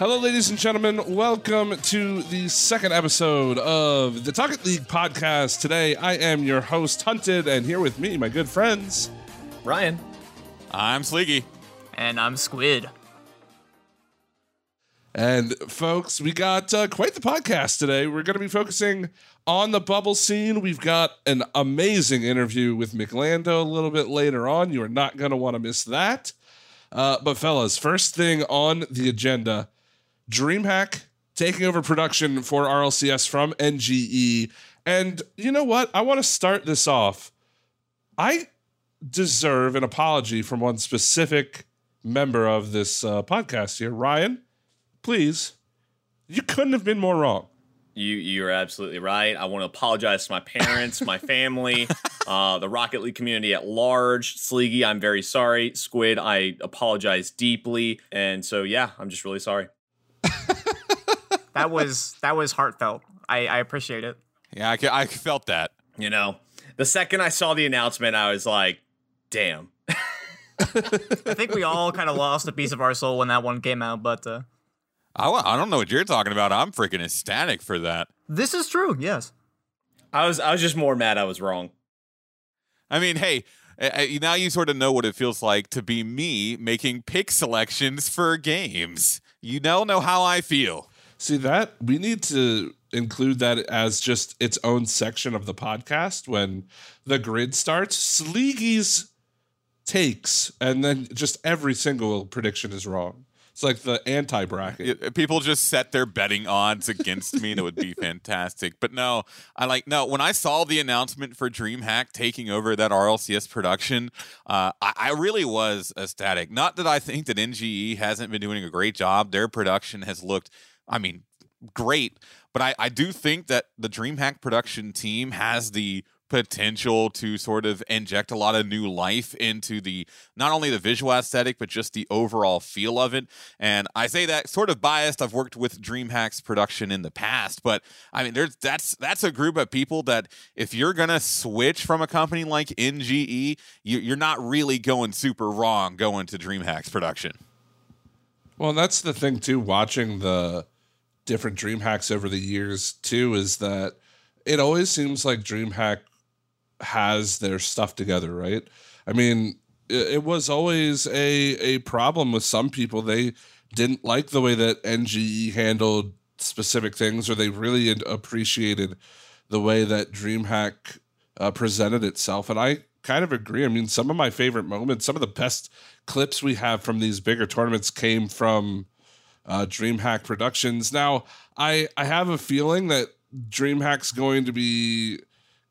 Hello, ladies and gentlemen. Welcome to the second episode of the Talk It League podcast. Today, I am your host, Hunted, and here with me, my good friends. Ryan. I'm Sleeky. And I'm Squid. And folks, we got uh, quite the podcast today. We're going to be focusing on the bubble scene. We've got an amazing interview with McLando a little bit later on. You are not going to want to miss that. Uh, but, fellas, first thing on the agenda DreamHack taking over production for RLCS from NGE. And you know what? I want to start this off. I deserve an apology from one specific member of this uh, podcast here. Ryan, please, you couldn't have been more wrong. You you're absolutely right. I want to apologize to my parents, my family, uh, the Rocket League community at large. Sleegy, I'm very sorry. Squid, I apologize deeply. And so yeah, I'm just really sorry. that was that was heartfelt. I, I appreciate it. Yeah, I, I felt that. You know, the second I saw the announcement, I was like, "Damn." I think we all kind of lost a piece of our soul when that one came out, but uh, I, I don't know what you're talking about. I'm freaking ecstatic for that. This is true. Yes. I was I was just more mad I was wrong. I mean, hey, now you sort of know what it feels like to be me making pick selections for games. You now know how I feel. See that we need to include that as just its own section of the podcast when the grid starts. Sleegy's takes, and then just every single prediction is wrong. It's like the anti bracket. People just set their betting odds against me, and it would be fantastic. But no, I like no. When I saw the announcement for DreamHack taking over that RLCS production, uh, I, I really was ecstatic. Not that I think that NGE hasn't been doing a great job. Their production has looked, I mean, great. But I, I do think that the DreamHack production team has the potential to sort of inject a lot of new life into the not only the visual aesthetic but just the overall feel of it. And i say that sort of biased. I've worked with dreamhack's production in the past but i mean there's that's that's a group of people that if you're gonna switch from a company like nge you, are not really going super wrong going to dreamhack's production. Well that's the thing too watching the different dreamhacks over the years too is that it always seems like DreamHack has their stuff together, right? I mean, it, was always a a problem with some people. They didn't like the way that NGE handled specific things, or they really appreciated the way that DreamHack uh, presented itself. And I kind of agree. I mean, some of my favorite moments, some of the best clips we have from these bigger tournaments came from uh, DreamHack Productions. Now, I I have a feeling that DreamHack's going to be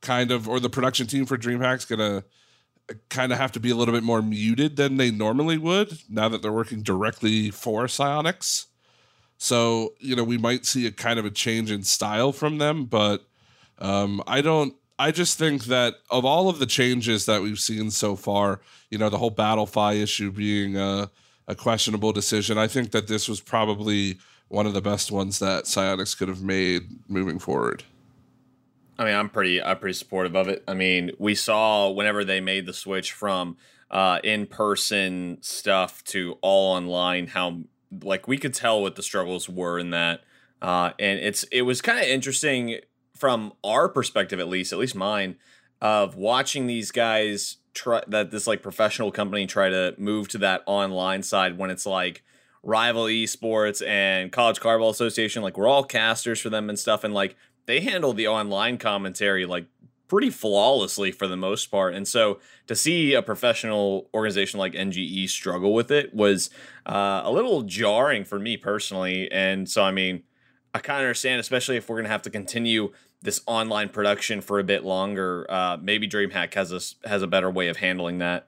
kind of, or the production team for DreamHack's gonna kind of have to be a little bit more muted than they normally would now that they're working directly for Psyonix. So, you know, we might see a kind of a change in style from them, but um, I don't. I just think that of all of the changes that we've seen so far, you know, the whole Battlefy issue being a, a questionable decision, I think that this was probably one of the best ones that Psyonix could have made moving forward. I mean, I'm pretty I'm pretty supportive of it. I mean, we saw whenever they made the switch from uh, in person stuff to all online, how like we could tell what the struggles were in that, uh, and it's it was kind of interesting from our perspective, at least, at least mine, of watching these guys try that this like professional company try to move to that online side when it's like rival esports and college carball association like we're all casters for them and stuff and like they handle the online commentary like pretty flawlessly for the most part. And so to see a professional organization like NGE struggle with it was uh, a little jarring for me personally. And so, I mean, I kind of understand, especially if we're going to have to continue this online production for a bit longer. Uh, maybe DreamHack has a, has a better way of handling that.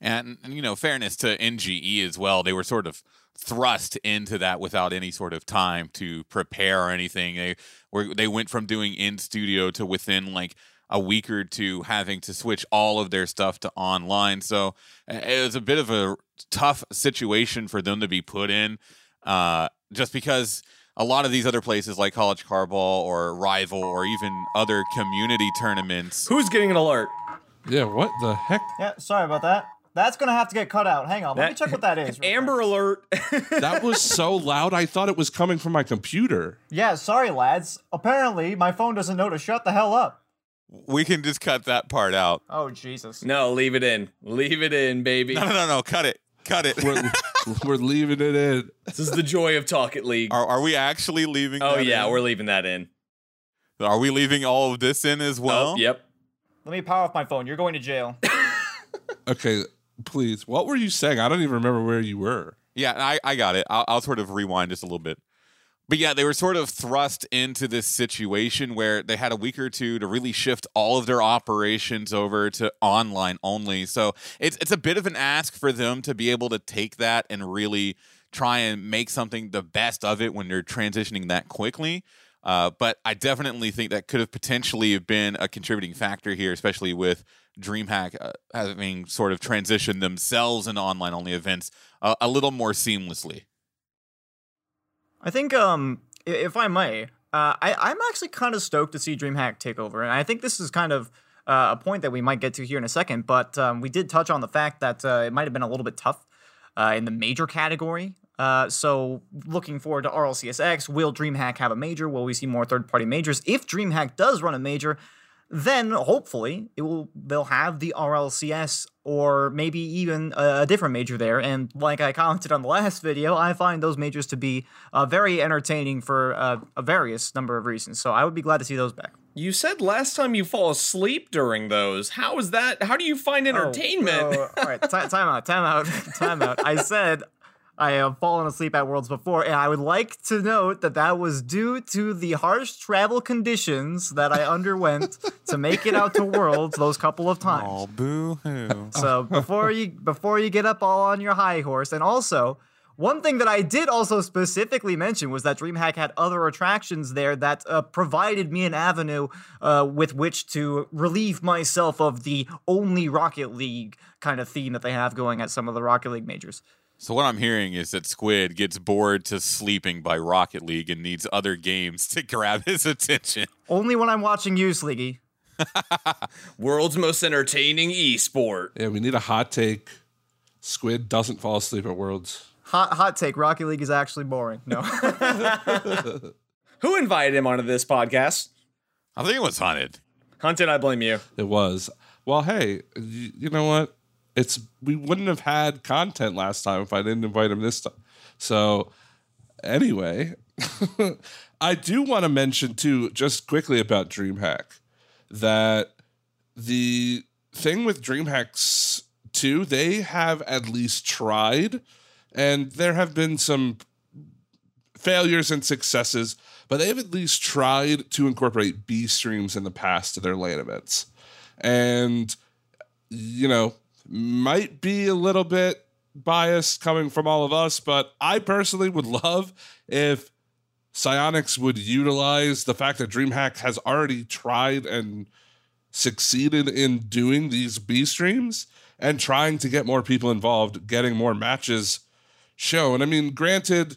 And, and, you know, fairness to NGE as well, they were sort of thrust into that without any sort of time to prepare or anything. They were they went from doing in studio to within like a week or two having to switch all of their stuff to online. So it was a bit of a tough situation for them to be put in, uh, just because a lot of these other places like College Carball or Rival or even other community tournaments. Who's getting an alert? Yeah, what the heck? Yeah, sorry about that. That's gonna have to get cut out. Hang on, let me check what that is. Amber quick. alert. That was so loud. I thought it was coming from my computer. Yeah, sorry, lads. Apparently, my phone doesn't know to shut the hell up. We can just cut that part out. Oh Jesus. no, leave it in. Leave it in, baby. No, no, no, no. Cut it. Cut it. We're, we're leaving it in. This is the joy of Talk It League. Are, are we actually leaving? Oh that yeah, in? we're leaving that in. Are we leaving all of this in as oh, well? oh, yep. Let me power off my phone. You're going to jail. Okay, please. What were you saying? I don't even remember where you were. Yeah, I, I got it. I'll, I'll sort of rewind just a little bit. But yeah, they were sort of thrust into this situation where they had a week or two to really shift all of their operations over to online only. So it's it's a bit of an ask for them to be able to take that and really try and make something the best of it when they're transitioning that quickly. Uh, but I definitely think that could have potentially been a contributing factor here, especially with DreamHack uh, having sort of transitioned themselves into online only events uh, a little more seamlessly. I think, um, if I may, uh, I, I'm actually kind of stoked to see DreamHack take over, and I think this is kind of uh, a point that we might get to here in a second. But um, we did touch on the fact that it might have been a little bit tough in the major category. Uh, so looking forward to RLCSX, will DreamHack have a major? Will we see more third-party majors? If DreamHack does run a major, then hopefully it will they'll have the RLCS or maybe even a, different major there. And like I commented on the last video, I find those majors to be uh, very entertaining for uh, a various number of reasons. So I would be glad to see those back. You said last time you fall asleep during those. How is that? How do you find entertainment? Oh, all right, ti- time out, time out, time out. I said I have fallen asleep at Worlds before, and I would like to note that that was due to the harsh travel conditions that I underwent to make it out to Worlds those couple of times. Oh, boo hoo. So before you before you get up all on your high horse, and also one thing that I did also specifically mention was that DreamHack had other attractions there that uh, provided me an avenue uh, with which to relieve myself of the only Rocket League kind of theme that they have going at some of the Rocket League majors. So what I'm hearing is that Squid gets bored to sleeping by Rocket League and needs other games to grab his attention. Only when I'm watching you, Sleegy. World's most entertaining esport. Yeah, we need a hot take. Squid doesn't fall asleep at Worlds. Hot hot take. Rocket League is actually boring. No. Who invited him onto this podcast? I think it was hunted. Hunted, I blame you. It was. Well, hey, you, you know what? It's we wouldn't have had content last time if I didn't invite him this time. So, anyway, I do want to mention too, just quickly about DreamHack, that the thing with DreamHacks too, they have at least tried, and there have been some failures and successes, but they've at least tried to incorporate B streams in the past to their LAN events. And, you know, might be a little bit biased coming from all of us, but I personally would love if Psyonix would utilize the fact that DreamHack has already tried and succeeded in doing these B streams and trying to get more people involved, getting more matches shown. I mean, granted,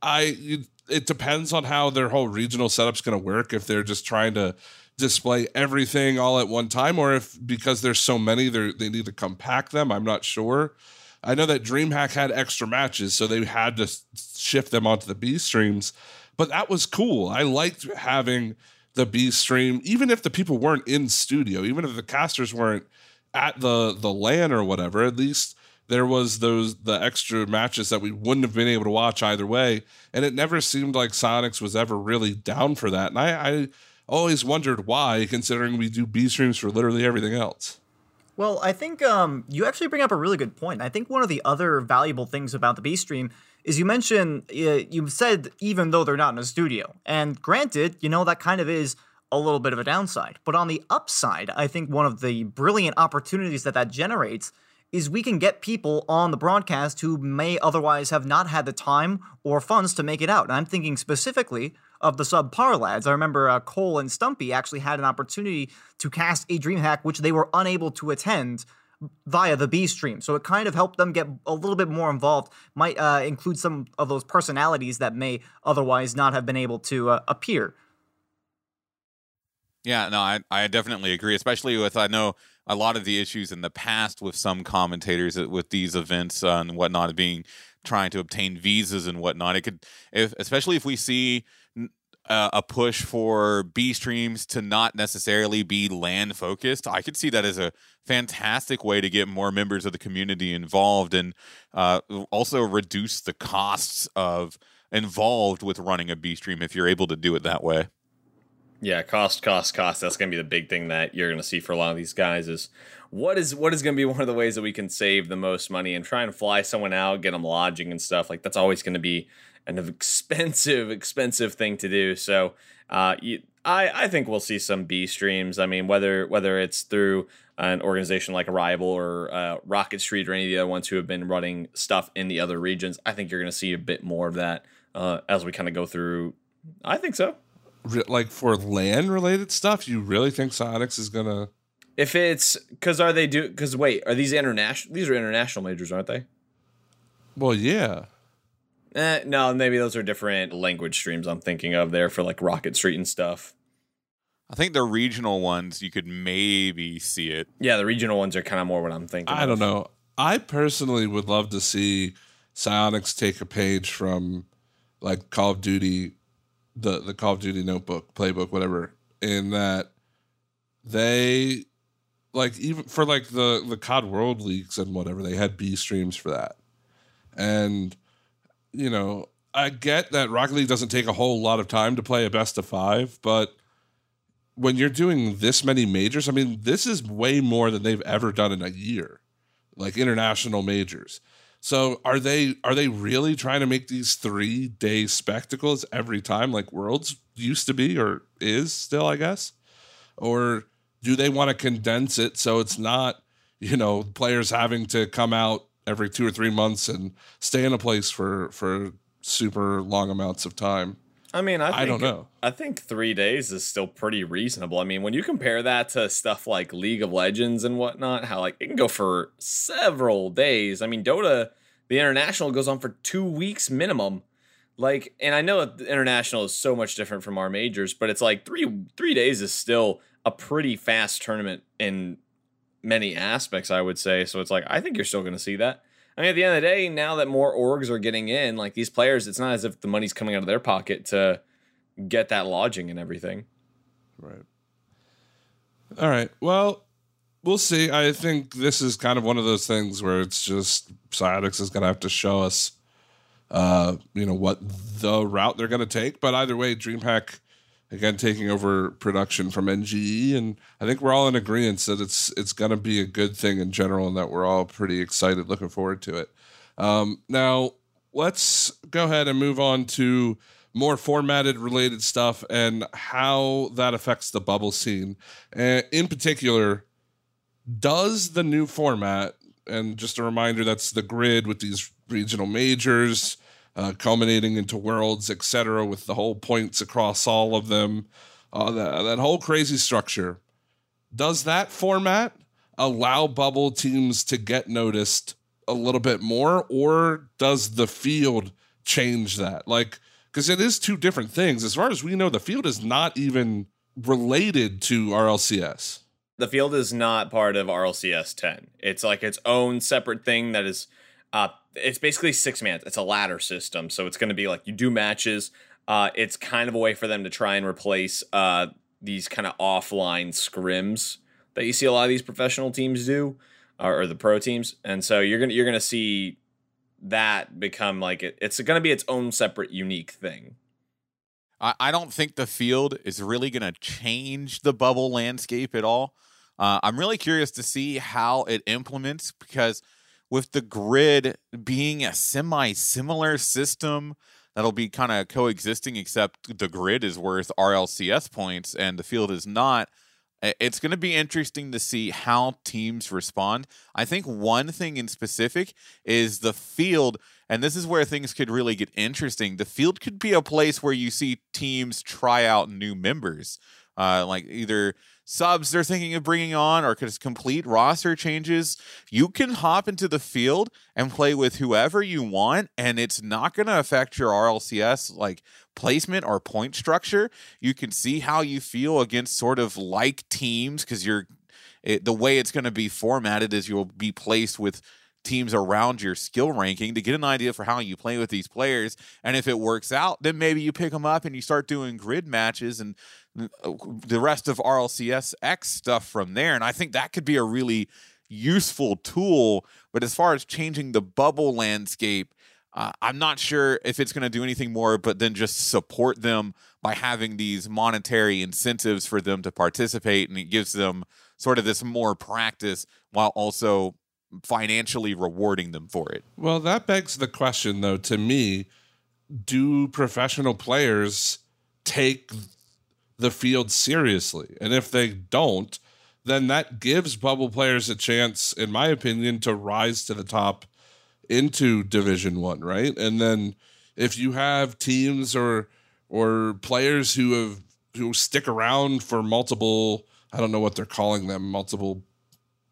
I it depends on how their whole regional setup's going to work. If they're just trying to display everything all at one time, or if because there's so many, they need to compact them. I'm not sure. I know that DreamHack had extra matches, so they had to shift them onto the B streams. But that was cool. I liked having the B stream, even if the people weren't in studio, even if the casters weren't at the the LAN or whatever. At least there was those the extra matches that we wouldn't have been able to watch either way, and it never seemed like Psyonix was ever really down for that. And I, I always wondered why, considering we do B streams for literally everything else. Well, I think um, you actually bring up a really good point. I think one of the other valuable things about the B stream is you mentioned uh, you said even though they're not in a studio, and granted, you know that kind of is a little bit of a downside. But on the upside, I think one of the brilliant opportunities that that generates is we can get people on the broadcast who may otherwise have not had the time or funds to make it out. And I'm thinking specifically of the subpar lads. I remember uh, Cole and Stumpy actually had an opportunity to cast a DreamHack, which they were unable to attend via the B stream. So it kind of helped them get a little bit more involved. Might uh, include some of those personalities that may otherwise not have been able to uh, appear. Yeah, no, I, I definitely agree, especially with I know a lot of the issues in the past with some commentators with these events uh, and whatnot being trying to obtain visas and whatnot. It could, if, especially if we see uh, a push for B streams to not necessarily be LAN focused. I could see that as a fantastic way to get more members of the community involved and uh, also reduce the costs of involved with running a B stream if you're able to do it that way. Yeah, cost, cost, cost. That's going to be the big thing that you're going to see for a lot of these guys is what is what is going to be one of the ways that we can save the most money and try and fly someone out, get them lodging and stuff. Like that's always going to be an expensive, expensive thing to do. So, uh, you, I I think we'll see some B streams. I mean, whether whether it's through an organization like Rival or uh, Rocket Street or any of the other ones who have been running stuff in the other regions, I think you're going to see a bit more of that uh, as we kind of go through. I think so. Like for LAN related stuff, you really think Psyonix is gonna? If it's because are they do? Because wait, are these international? These are international majors, aren't they? Well, yeah. Eh, no, maybe those are different language streams I'm thinking of there for like Rocket Street and stuff. I think the regional ones you could maybe see it. Yeah, the regional ones are kind of more what I'm thinking. I of. don't know. I personally would love to see Psyonix take a page from like Call of Duty, the the Call of Duty notebook, playbook, whatever, in that they like even for like the the COD World Leagues and whatever, they had B streams for that. And you know, I get that Rocket League doesn't take a whole lot of time to play a best of five, but when you're doing this many majors, I mean, this is way more than they've ever done in a year, like international majors. So are they are they really trying to make these three day spectacles every time, like Worlds used to be or is still, I guess? Or do they want to condense it so it's not, you know, players having to come out every two or three months and stay in a place for for super long amounts of time. I mean, I, think, I don't know. I think three days is still pretty reasonable. I mean, when you compare that to stuff like League of Legends and whatnot, how like it can go for several days. I mean, Dota, the international goes on for two weeks minimum. Like, and I know that the international is so much different from our majors, but it's like three three days is still a pretty fast tournament in many aspects, I would say. So it's like I think you're still going to see that. I mean, at the end of the day, now that more orgs are getting in, like these players, it's not as if the money's coming out of their pocket to get that lodging and everything. Right. All right. Well, we'll see. I think this is kind of one of those things where it's just Psyonix is going to have to show us, uh, you know, what the route they're going to take. But either way, DreamHack again taking over production from NGE, and I think we're all in agreement that it's it's going to be a good thing in general, and that we're all pretty excited, looking forward to it. Um, now, let's go ahead and move on to more formatted related stuff and how that affects the bubble scene. Uh, in particular, does the new format, and just a reminder, that's the grid with these regional majors uh, culminating into worlds, etc., with the whole points across all of them, uh, that, that whole crazy structure. Does that format allow bubble teams to get noticed a little bit more, or does the field change that? Like, because it is two different things. As far as we know, the field is not even related to RLCS. The field is not part of RLCS 10. It's like its own separate thing that is uh, it's basically six man. It's a ladder system, so it's going to be like you do matches. Uh, it's kind of a way for them to try and replace uh, these kind of offline scrims that you see a lot of these professional teams do, or, or the pro teams. And so you're gonna you're gonna see that become like it, it's going to be its own separate, unique thing. I, I don't think the field is really going to change the bubble landscape at all. Uh, I'm really curious to see how it implements because with the grid being a semi similar system that'll be kind of coexisting, except the grid is worth RLCS points and the field is not. It's going to be interesting to see how teams respond. I think one thing in specific is the field, and this is where things could really get interesting. The field could be a place where you see teams try out new members, uh, like either subs they're thinking of bringing on or just complete roster changes, you can hop into the field and play with whoever you want, and it's not going to affect your RLCS like placement or point structure. You can see how you feel against sort of like teams because you're it, the way it's going to be formatted is you'll be placed with teams around your skill ranking to get an idea for how you play with these players. And if it works out, then maybe you pick them up and you start doing grid matches and the rest of RLCS X stuff from there. And I think that could be a really useful tool. But as far as changing the bubble landscape, uh, I'm not sure if it's going to do anything more, but then just support them by having these monetary incentives for them to participate, and it gives them sort of this more practice while also financially rewarding them for it. Well, that begs the question, though, to me do professional players take the field seriously? And if they don't, then that gives bubble players a chance, in my opinion, to rise to the top into Division One, right? And then if you have teams or or players who have who stick around for multiple, I don't know what they're calling them, multiple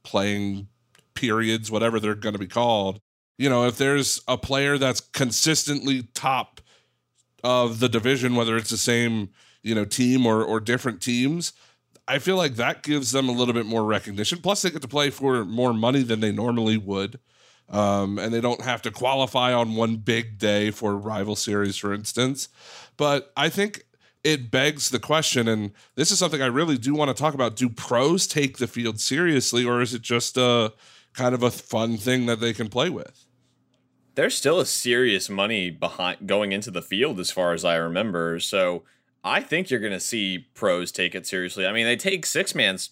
playing periods, whatever they're going to be called. You know, if there's a player that's consistently top of the division, whether it's the same, you know, team or or different teams, I feel like that gives them a little bit more recognition. Plus, they get to play for more money than they normally would. Um, and they don't have to qualify on one big day for rival series, for instance. But I think it begs the question, and this is something I really do want to talk about: Do pros take the field seriously, or is it just a kind of a fun thing that they can play with. There's still a serious money behind going into the field, as far as I remember. So I think you're going to see pros take it seriously. I mean, they take six man's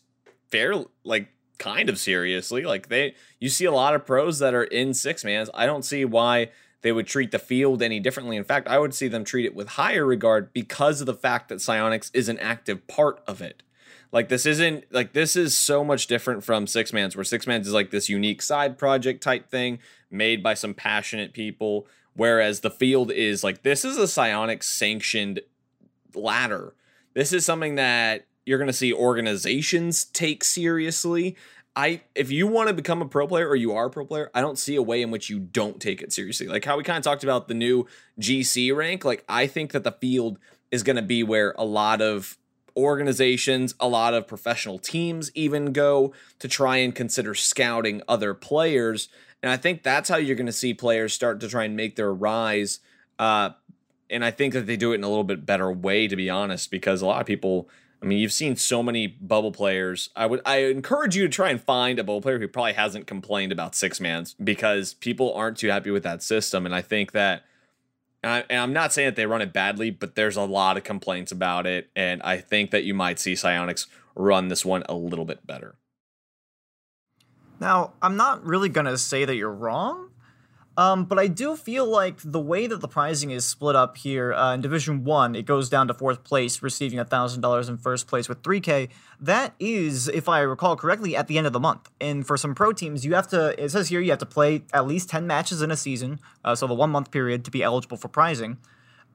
fair, like kind of seriously. Like they, you see a lot of pros that are in six mans. I don't see why they would treat the field any differently. In fact, I would see them treat it with higher regard because of the fact that Psyonix is an active part of it. Like this isn't like this is so much different from Six Man's, where Six Man's is like this unique side project type thing made by some passionate people, whereas the field is like this is a Psyonix sanctioned ladder. This is something that you're going to see organizations take seriously. I if you want to become a pro player or you are a pro player, I don't see a way in which you don't take it seriously. Like how we kind of talked about the new GC rank, like I think that the field is going to be where a lot of organizations, a lot of professional teams even go to try and consider scouting other players. And I think that's how you're going to see players start to try and make their rise. Uh, and I think that they do it in a little bit better way, to be honest, because a lot of people. I mean, you've seen so many bubble players. I would I encourage you to try and find a bubble player who probably hasn't complained about six mans because people aren't too happy with that system. And I think that and, I, am not saying that they run it badly, but there's a lot of complaints about it. And I think that you might see Psyonix run this one a little bit better. Now, I'm not really to say that you're wrong, um, but I do feel like the way that the pricing is split up here uh, in Division One, it goes down to fourth place, receiving thousand dollars in first place with 3K. That is, if I recall correctly, at the end of the month. And for some pro teams, you have to. It says here you have to play at least ten matches in a season, uh, so the one month period to be eligible for pricing.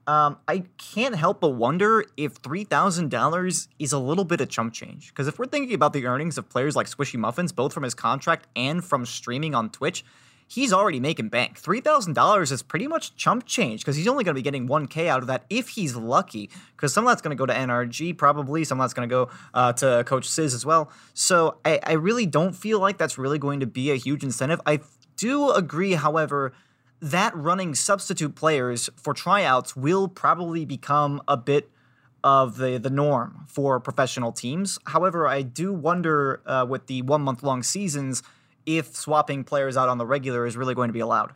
Um, I can't help but wonder if three thousand dollars is a little bit of chump change. Because if we're thinking about the earnings of players like SquishyMuffinz, both from his contract and from streaming on Twitch, he's already making bank. $3,000 is pretty much chump change because he's only going to be getting 1K out of that if he's lucky. Because some of that's going to go to NRG, probably. Some of that's going to go uh, to Coach Sizz as well. So I, I really don't feel like that's really going to be a huge incentive. I do agree, however, that running substitute players for tryouts will probably become a bit of the the norm for professional teams. However, I do wonder uh, with the one month long seasons if swapping players out on the regular is really going to be allowed.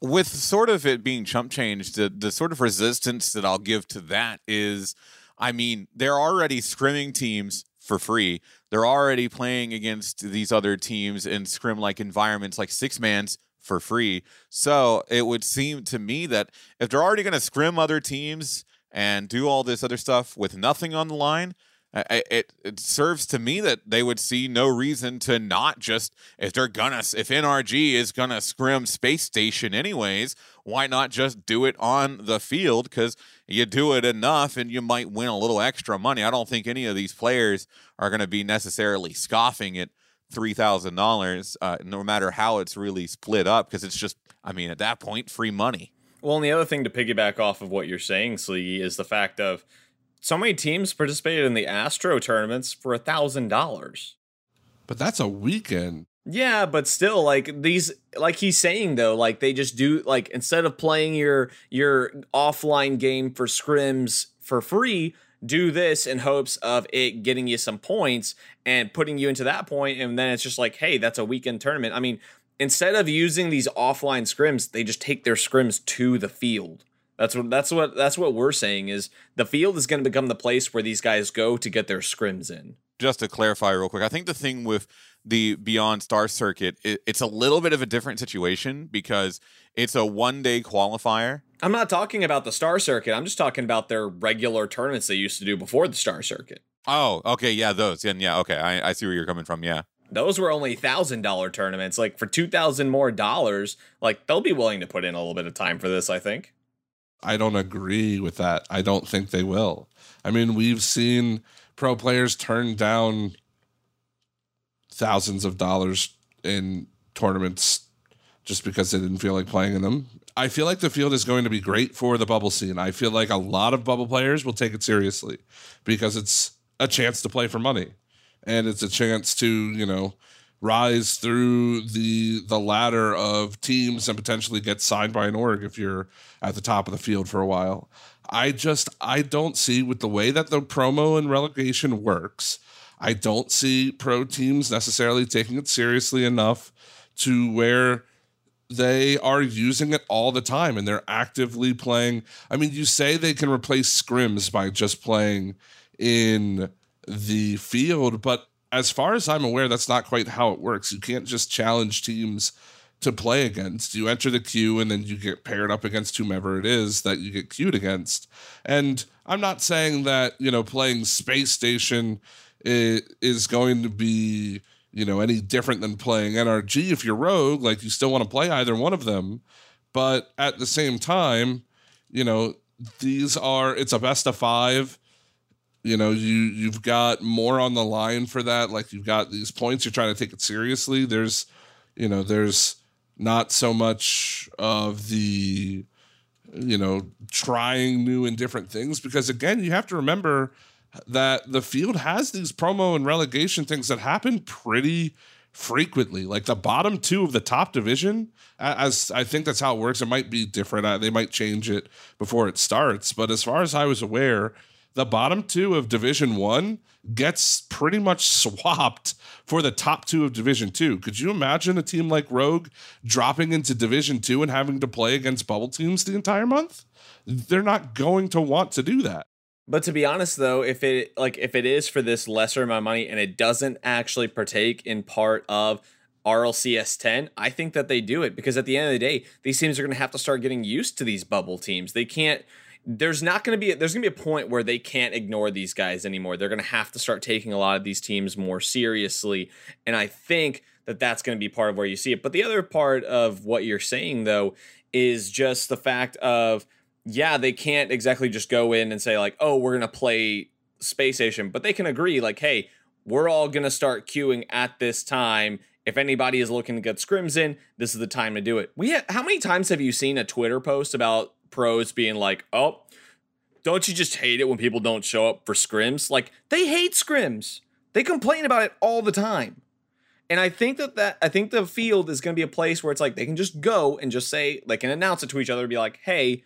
With sort of it being chump change, the, the sort of resistance that I'll give to that is I mean, they're already scrimming teams for free. They're already playing against these other teams in scrim like environments like six mans for free. So it would seem to me that if they're already going to scrim other teams and do all this other stuff with nothing on the line, it it serves to me that they would see no reason to not just if they're gonna if NRG is gonna scrim space station anyways, why not just do it on the field? Because you do it enough and you might win a little extra money. I don't think any of these players are to be necessarily scoffing at three thousand uh, dollars, no matter how it's really split up, because it's just I mean at that point free money. Well, and the other thing to piggyback off of what you're saying, Sleegy, is the fact of so many teams participated in the Astro tournaments for a thousand dollars. But that's a weekend. Yeah, but still, like these, like he's saying though, like they just do like instead of playing your your offline game for scrims for free, do this in hopes of it getting you some points and putting you into that point, and then it's just like, hey, that's a weekend tournament. I mean, instead of using these offline scrims, they just take their scrims to the field. That's what that's what that's what we're saying is the field is going to become the place where these guys go to get their scrims in. Just to clarify real quick, I think the thing with the Beyond Star Circuit, it, it's a little bit of a different situation because it's a one day qualifier. I'm not talking about the Star Circuit. I'm just talking about their regular tournaments they used to do before the Star Circuit. Oh, okay, yeah, those, and yeah, okay, I, I see where you're coming from. Yeah, those were only thousand dollar tournaments. Like for two thousand more dollars, like they'll be willing to put in a little bit of time for this. I think. I don't agree with that. I don't think they will. I mean, we've seen pro players turn down thousands of dollars in tournaments just because they didn't feel like playing in them. I feel like the field is going to be great for the bubble scene. I feel like a lot of bubble players will take it seriously because it's a chance to play for money and it's a chance to, you know, rise through the the ladder of teams and potentially get signed by an org if you're at the top of the field for a while. I just I don't see with the way that the promo and relegation works I don't see pro teams necessarily taking it seriously enough to where they are using it all the time and they're actively playing. I mean, you say they can replace scrims by just playing in the field, but as far as I'm aware, that's not quite how it works. You can't just challenge teams to play against. You enter the queue and then you get paired up against whomever it is that you get queued against. And I'm not saying that, you know, playing Space Station is going to be you know any different than playing NRG if you're rogue like you still want to play either one of them but at the same time you know these are it's a best of 5 you know you you've got more on the line for that like you've got these points you're trying to take it seriously there's you know there's not so much of the you know trying new and different things because again you have to remember that the field has these promo and relegation things that happen pretty frequently. Like the bottom two of the top division, as I think that's how it works. It might be different. They might change it before it starts. But as far as I was aware, the bottom two of Division One gets pretty much swapped for the top two of Division Two. Could you imagine a team like Rogue dropping into Division Two and having to play against bubble teams the entire month? They're not going to want to do that. But to be honest though, if it like if it is for this lesser amount of money and it doesn't actually partake in part of RLCS 10, I think that they do it because at the end of the day, these teams are going to have to start getting used to these bubble teams. They can't there's not going to be there's going to be a point where they can't ignore these guys anymore. They're going to have to start taking a lot of these teams more seriously, and I think that that's going to be part of where you see it. But the other part of what you're saying though is just the fact of yeah, they can't exactly just go in and say like, "Oh, we're going to play Space Station," but they can agree like, "Hey, we're all going to start queuing at this time. If anybody is looking to get scrims in, this is the time to do it." We ha- how many times have you seen a Twitter post about pros being like, "Oh, don't you just hate it when people don't show up for scrims?" Like, they hate scrims. They complain about it all the time. And I think that that I think the field is going to be a place where it's like they can just go and just say they can announce it to each other, be like, "Hey,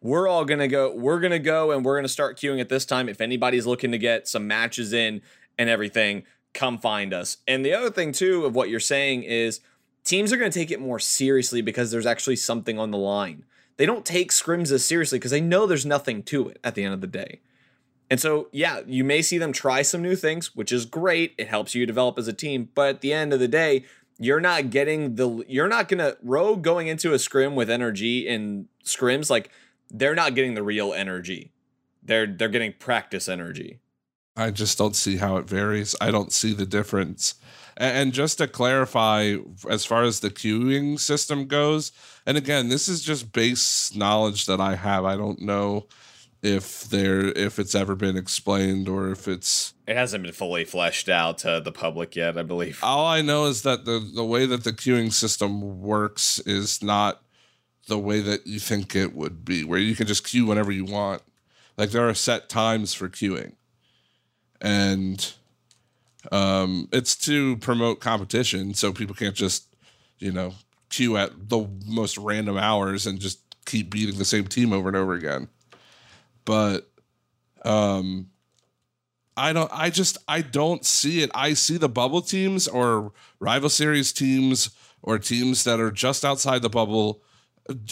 we're all gonna go we're gonna go and we're gonna start queuing at this time if anybody's looking to get some matches in and everything come find us and the other thing too of what you're saying is teams are gonna take it more seriously because there's actually something on the line they don't take scrims as seriously because they know there's nothing to it at the end of the day and so yeah you may see them try some new things which is great it helps you develop as a team but at the end of the day you're not getting the you're not gonna rogue going into a scrim with NRG in scrims like they're not getting the real energy. They're they're getting practice energy. I just don't see how it varies. I don't see the difference. And just to clarify, as far as the queuing system goes, and again, this is just base knowledge that I have. I don't know if there if it's ever been explained or if it's it hasn't been fully fleshed out to the public yet i believe all i know is that the the way that the queuing system works is not the way that you think it would be, where you can just queue whenever you want. Like there are set times for queuing, and Um, it's to promote competition, so people can't just, you know, queue at the most random hours and just keep beating the same team over and over again. But um I don't I just I don't see it. I see the bubble teams or rival series teams or teams that are just outside the bubble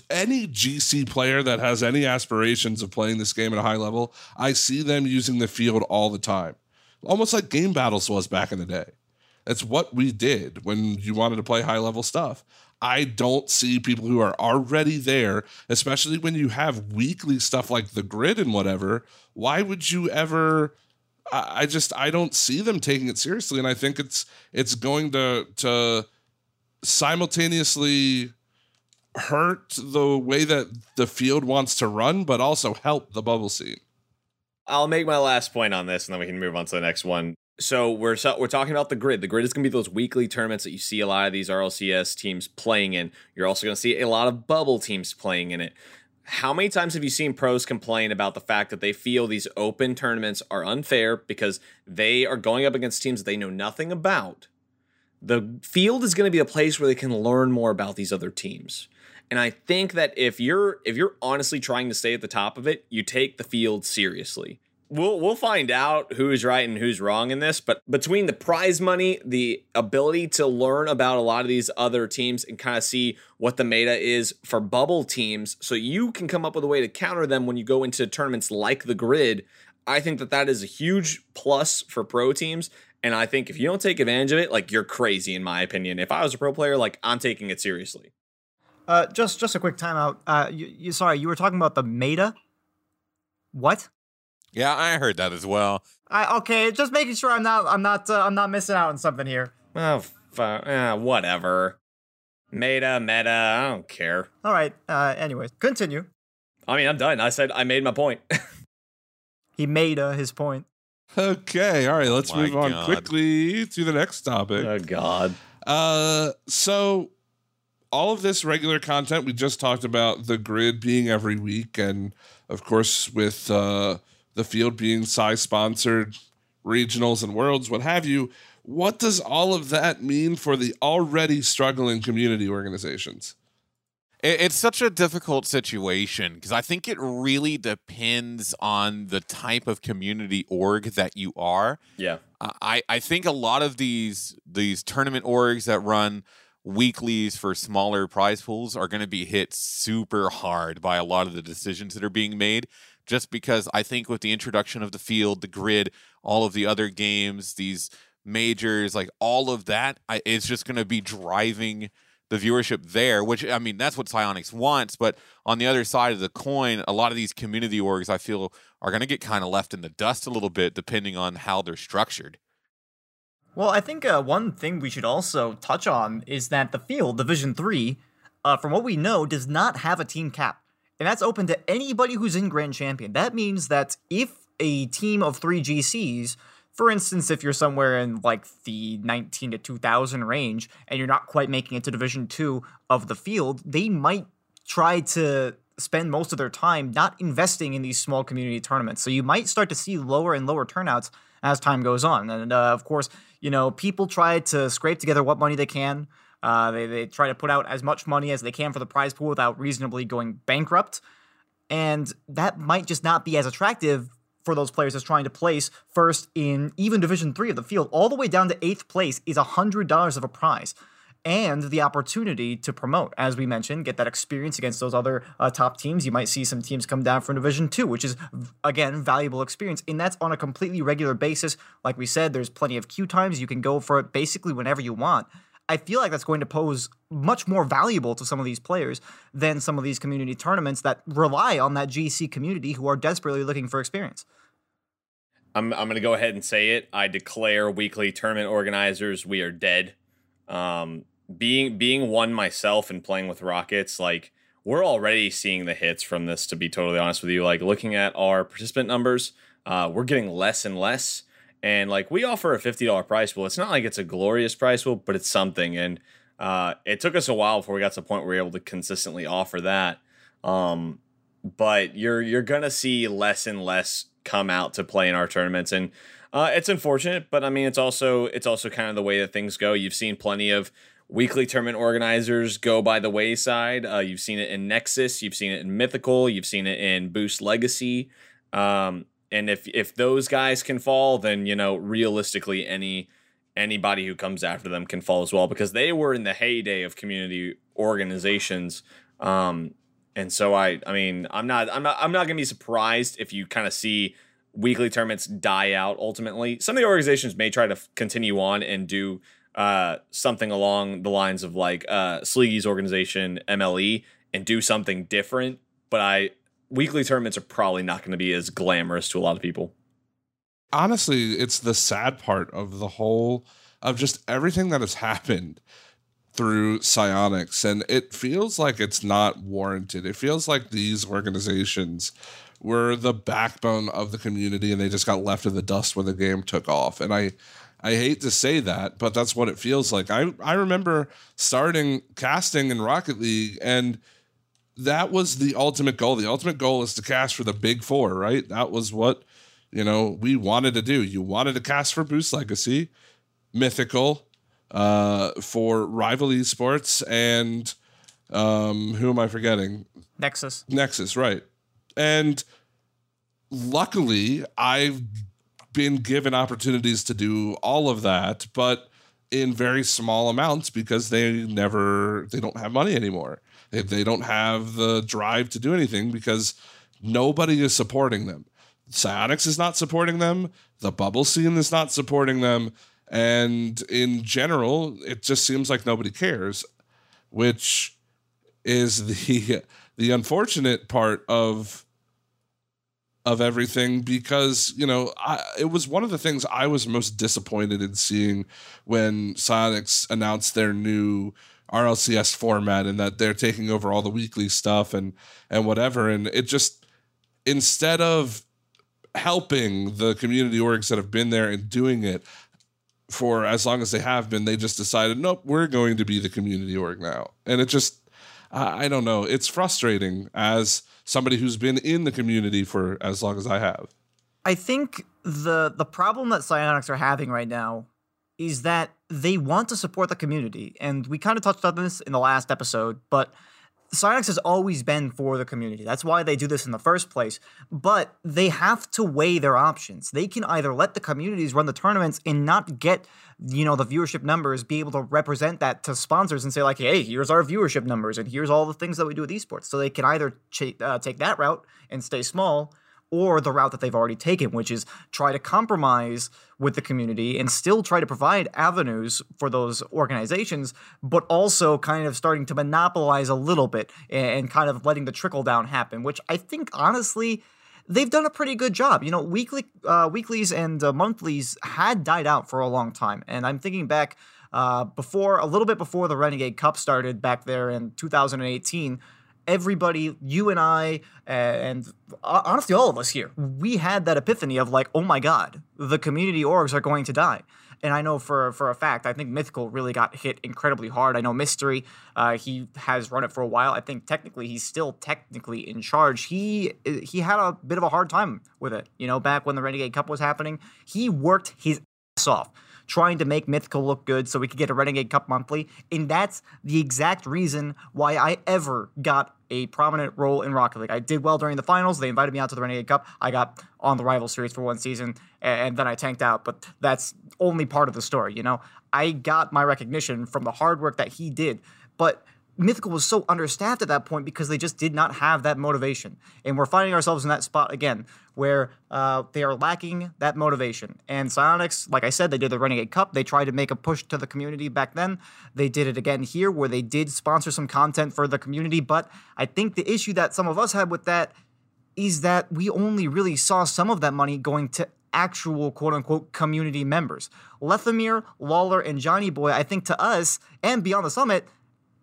any GC player that has any aspirations of playing this game at a high level, I see them using the field all the time. Almost like game battles was back in the day. That's what we did when you wanted to play high level stuff. I don't see people who are already there, especially when you have weekly stuff like the grid and whatever. Why would you ever? I just I don't see them taking it seriously, and I think it's it's going to to simultaneously hurt the way that the field wants to run, but also help the bubble scene. I'll make my last point on this, and then we can move on to the next one. So we're we're talking about the grid. The grid is going to be those weekly tournaments that you see a lot of these RLCS teams playing in. You're also going to see a lot of bubble teams playing in it. How many times have you seen pros complain about the fact that they feel these open tournaments are unfair because they are going up against teams that they know nothing about? The field is going to be a place where they can learn more about these other teams. And I think that if you're if you're honestly trying to stay at the top of it, you take the field seriously. We'll we'll find out who's right and who's wrong in this but between the prize money the ability to learn about a lot of these other teams and kind of see what the meta is for bubble teams so you can come up with a way to counter them when you go into tournaments like the grid i think that that is a huge plus for pro teams. And i think if you don't take advantage of it like you're crazy in my opinion. If i was a pro player like i'm taking it seriously uh just just a quick timeout uh you, you sorry you were talking about the meta what yeah, I heard that as well. I okay, just making sure I'm not I'm not uh, I'm not missing out on something here. Oh, fu- uh, whatever. Meta, meta, I don't care. All right. Uh, anyways, continue. I mean, I'm done. I said I made my point. he made uh, his point. Okay, all right. Let's Oh my move on God. quickly to the next topic. oh God. Uh, so all of this regular content we just talked about the grid being every week, and of course with uh, the field being size sponsored, regionals and worlds, what have you. What does all of that mean for the already struggling community organizations? It's such a difficult situation because I think it really depends on the type of community org that you are. Yeah. I, I think a lot of these these tournament orgs that run weeklies for smaller prize pools are going to be hit super hard by a lot of the decisions that are being made just because I think with the introduction of the field, the grid, all of the other games, these majors, like all of that, I, it's just going to be driving the viewership there, which I mean, that's what Psyonix wants. But on the other side of the coin, a lot of these community orgs I feel are going to get kind of left in the dust a little bit, depending on how they're structured. Well, I think uh, one thing we should also touch on is that the field, Division Three, uh, from what we know, does not have a team cap, and that's open to anybody who's in Grand Champion. That means that if a team of three GCs, for instance, if you're somewhere in like the 19 to 2000 range and you're not quite making it to Division Two of the field, they might try to spend most of their time not investing in these small community tournaments. So you might start to see lower and lower turnouts as time goes on. And uh, of course, you know, people try to scrape together what money they can. Uh, they, they try to put out as much money as they can for the prize pool without reasonably going bankrupt. And that might just not be as attractive for those players as trying to place first in even Division Three of the field, all the way down to eighth place is hundred dollars of a prize, and the opportunity to promote, as we mentioned, get that experience against those other uh, top teams. You might see some teams come down from Division Two, which is again valuable experience, and that's on a completely regular basis. Like we said, there's plenty of queue times. You can go for it basically whenever you want. I feel like that's going to pose much more valuable to some of these players than some of these community tournaments that rely on that GC community who are desperately looking for experience. I'm I'm gonna go ahead and say it. I declare weekly tournament organizers, we are dead. Um, being being one myself and playing with Rockets, like we're already seeing the hits from this. To be totally honest with you, like looking at our participant numbers, uh, we're getting less and less. And like we offer a fifty dollar price pool. It's not like it's a glorious price pool, but it's something. And uh, it took us a while before we got to the point where we were able to consistently offer that. Um, but you're you're gonna see less and less come out to play in our tournaments. And Uh, it's unfortunate, but I mean, it's also it's also kind of the way that things go. You've seen plenty of weekly tournament organizers go by the wayside. Uh, you've seen it in Nexus, you've seen it in Mythical, you've seen it in Boost Legacy. Um, and if if those guys can fall, then you know realistically any anybody who comes after them can fall as well because they were in the heyday of community organizations. Um, and so I I mean I'm not I'm not I'm not gonna be surprised if you kind of see weekly tournaments die out ultimately. Some of the organizations may try to f- continue on and do uh, something along the lines of like uh, organization MLE and do something different. But I weekly tournaments are probably not going to be as glamorous to a lot of people. Honestly, it's the sad part of the whole of just everything that has happened through Psyonix and it feels like it's not warranted. It feels like these organizations were the backbone of the community, and they just got left in the dust when the game took off. And I, I hate to say that, but that's what it feels like. I I remember starting casting in Rocket League, and that was the ultimate goal. The ultimate goal is to cast for the big four, right? That was what you know we wanted to do. You wanted to cast for Boost Legacy, Mythical, uh, for Rival Esports, and um, who am I forgetting? Nexus. Nexus, right? And luckily, I've been given opportunities to do all of that, but in very small amounts because they never they don't have money anymore. They, they don't have the drive to do anything because nobody is supporting them. Psyonix is not supporting them. The bubble scene is not supporting them. And in general, it just seems like nobody cares, which is the the unfortunate part of of everything because you know I, it was one of the things I was most disappointed in seeing when Psyonix announced their new RLCS format and that they're taking over all the weekly stuff and and whatever. And it just instead of helping the community orgs that have been there and doing it for as long as they have been they just decided nope we're going to be the community org now. And it just I, I don't know. It's frustrating as somebody who's been in the community for as long as I have. I think the the problem that Psyonix are having right now is that they want to support the community, and we kind of touched on this in the last episode, but Psyonix has always been for the community. That's why they do this in the first place. But they have to weigh their options. They can either let the communities run the tournaments and not get, you know, the viewership numbers, be able to represent that to sponsors and say like, hey, here's our viewership numbers and here's all the things that we do with esports. So they can either ch- uh, take that route and stay small, or the route that they've already taken, which is try to compromise with the community and still try to provide avenues for those organizations, but also kind of starting to monopolize a little bit and kind of letting the trickle down happen, which I think honestly they've done a pretty good job. You know, weekly uh, weeklies and uh, monthlies had died out for a long time, and I'm thinking back uh, before a little bit before the Renegade Cup started back there in 2018 everybody, you and I, and honestly, all of us here, we had that epiphany of like, oh my God, the community orgs are going to die. And I know for for a fact, I think Mythical really got hit incredibly hard. I know Mystery, uh, he has run it for a while. I think technically he's still technically in charge. He he had a bit of a hard time with it. You know, back when the Renegade Cup was happening, he worked his ass off trying to make Mythical look good so we could get a Renegade Cup monthly. And that's the exact reason why I ever got a prominent role in Rocket League. I did well during the finals. They invited me out to the Renegade Cup. I got on the rival series for one season and then I tanked out, but that's only part of the story, you know? I got my recognition from the hard work that he did. But Mythical was so understaffed at that point because they just did not have that motivation. And we're finding ourselves in that spot again where uh, they are lacking that motivation. And Psyonix, like I said, they did the Renegade Cup. They tried to make a push to the community back then. They did it again here where they did sponsor some content for the community. But I think the issue that some of us had with that is that we only really saw some of that money going to actual quote unquote community members. Lethamyr, Lawler, and Johnny Boy, I think to us and Beyond the Summit,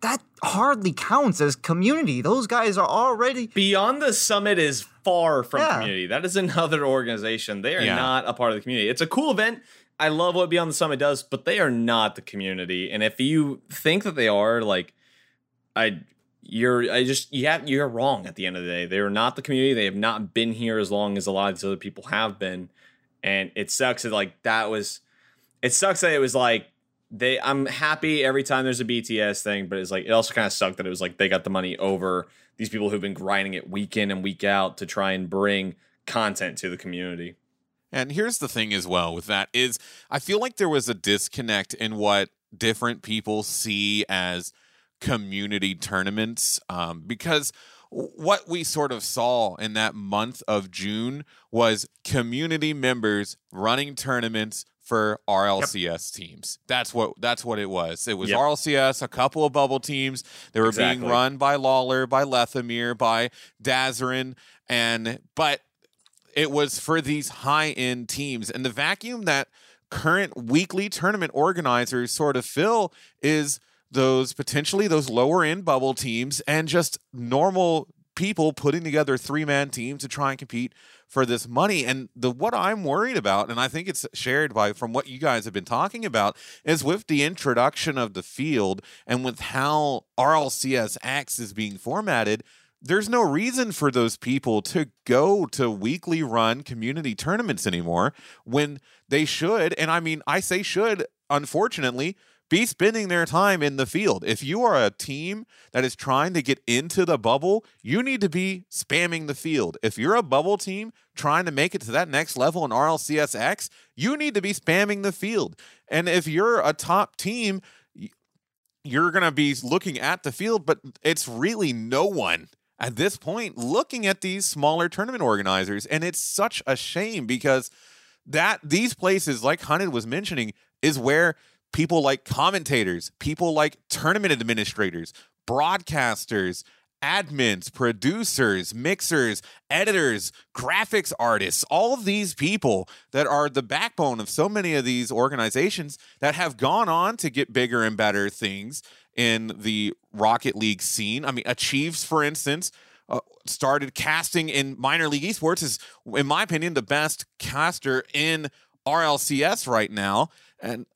that hardly counts as community. Those guys are already Beyond the Summit is far from yeah. community. That is another organization. They are yeah. not a part of the community. It's a cool event. I love what Beyond the Summit does, but they are not the community. And if you think that they are, like, I you're I just you have you're wrong at the end of the day. They are not the community. They have not been here as long as a lot of these other people have been. and it sucks that like that was. It sucks that it was like they. I'm happy every time there's a BTS thing, but it's like it also kind of sucked that it was like they got the money over these people who've been grinding it week in and week out to try and bring content to the community. And here's the thing as well with that is I feel like there was a disconnect in what different people see as community tournaments um, because what we sort of saw in that month of June was community members running tournaments for RLCS teams. That's what that's what it was. It was Yep. RLCS, a couple of bubble teams. They were being run by Lawler, by Lethamyr, by Dazarin, and but it was for these high end teams. And the vacuum that current weekly tournament organizers sort of fill is those potentially those lower end bubble teams and just normal people putting together three man teams to try and compete for this money. And the what I'm worried about, and I think it's shared by from what you guys have been talking about, is with the introduction of the field and with how RLCS X is being formatted there's no reason for those people to go to weekly run community tournaments anymore when they should and i mean i say should unfortunately be spending their time in the field. If you are a team that is trying to get into the bubble you need to be spamming the field. If you're a bubble team trying to make it to that next level in rlcsx you need to be spamming the field. And if you're a top team you're going to be looking at the field, but it's really no one at this point looking at these smaller tournament organizers. And it's such a shame because that these places, like Hunted was mentioning, is where people like commentators, people like tournament administrators, broadcasters, admins, producers, mixers, editors, graphics artists, all of these people that are the backbone of so many of these organizations that have gone on to get bigger and better things in the Rocket League scene. I mean, Achieves, for instance, uh, started casting in minor league esports is, in my opinion, the best caster in RLCS right now. And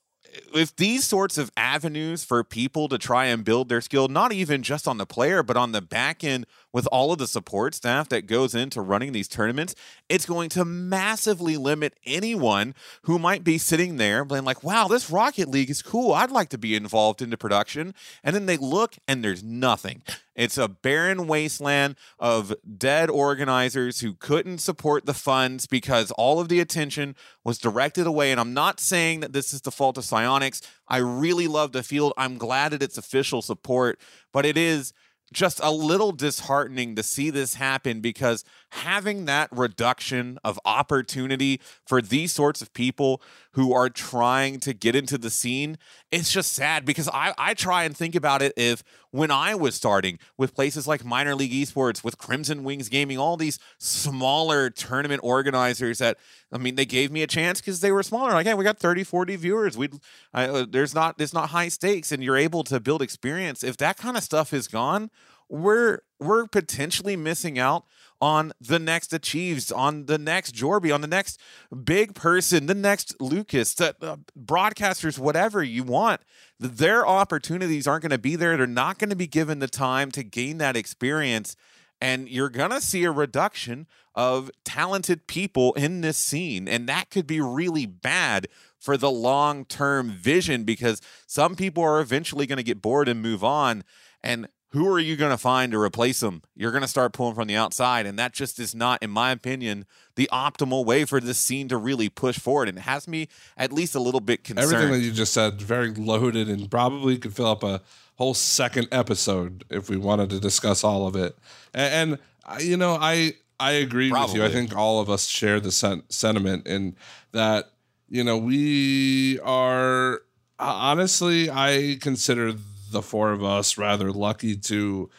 if these sorts of avenues for people to try and build their skill, not even just on the player, but on the back end with all of the support staff that goes into running these tournaments, it's going to massively limit anyone who might be sitting there being like, wow, this Rocket League is cool. I'd like to be involved into production. And then they look and there's nothing. It's a barren wasteland of dead organizers who couldn't support the funds because all of the attention was directed away. And I'm not saying that this is the fault of Psyonix. I really love the field. I'm glad that it's official support, but it is just a little disheartening to see this happen because having that reduction of opportunity for these sorts of people who are trying to get into the scene, it's just sad because I, I try and think about it if when I was starting with places like Minor League Esports, with Crimson Wings Gaming, all these smaller tournament organizers that, I mean, they gave me a chance because they were smaller. Like, hey, we got 30, 40 viewers. We, uh, there's not, it's not high stakes and you're able to build experience. If that kind of stuff is gone, we're we're potentially missing out on the next achieves, on the next Jorby, on the next big person, the next Lucas, the, uh, broadcasters, whatever you want. Their opportunities aren't going to be there. They're not going to be given the time to gain that experience. And you're going to see a reduction of talented people in this scene. And that could be really bad for the long term vision because some people are eventually going to get bored and move on. And who are you going to find to replace them? You're going to start pulling from the outside. And that just is not, in my opinion, the optimal way for this scene to really push forward. And it has me at least a little bit concerned. Everything that you just said, very loaded, and probably could fill up a whole second episode if we wanted to discuss all of it. And, and you know, I I agree with you. I think all of us share the sen- sentiment in that you know we are uh, honestly. I consider the four of us rather lucky to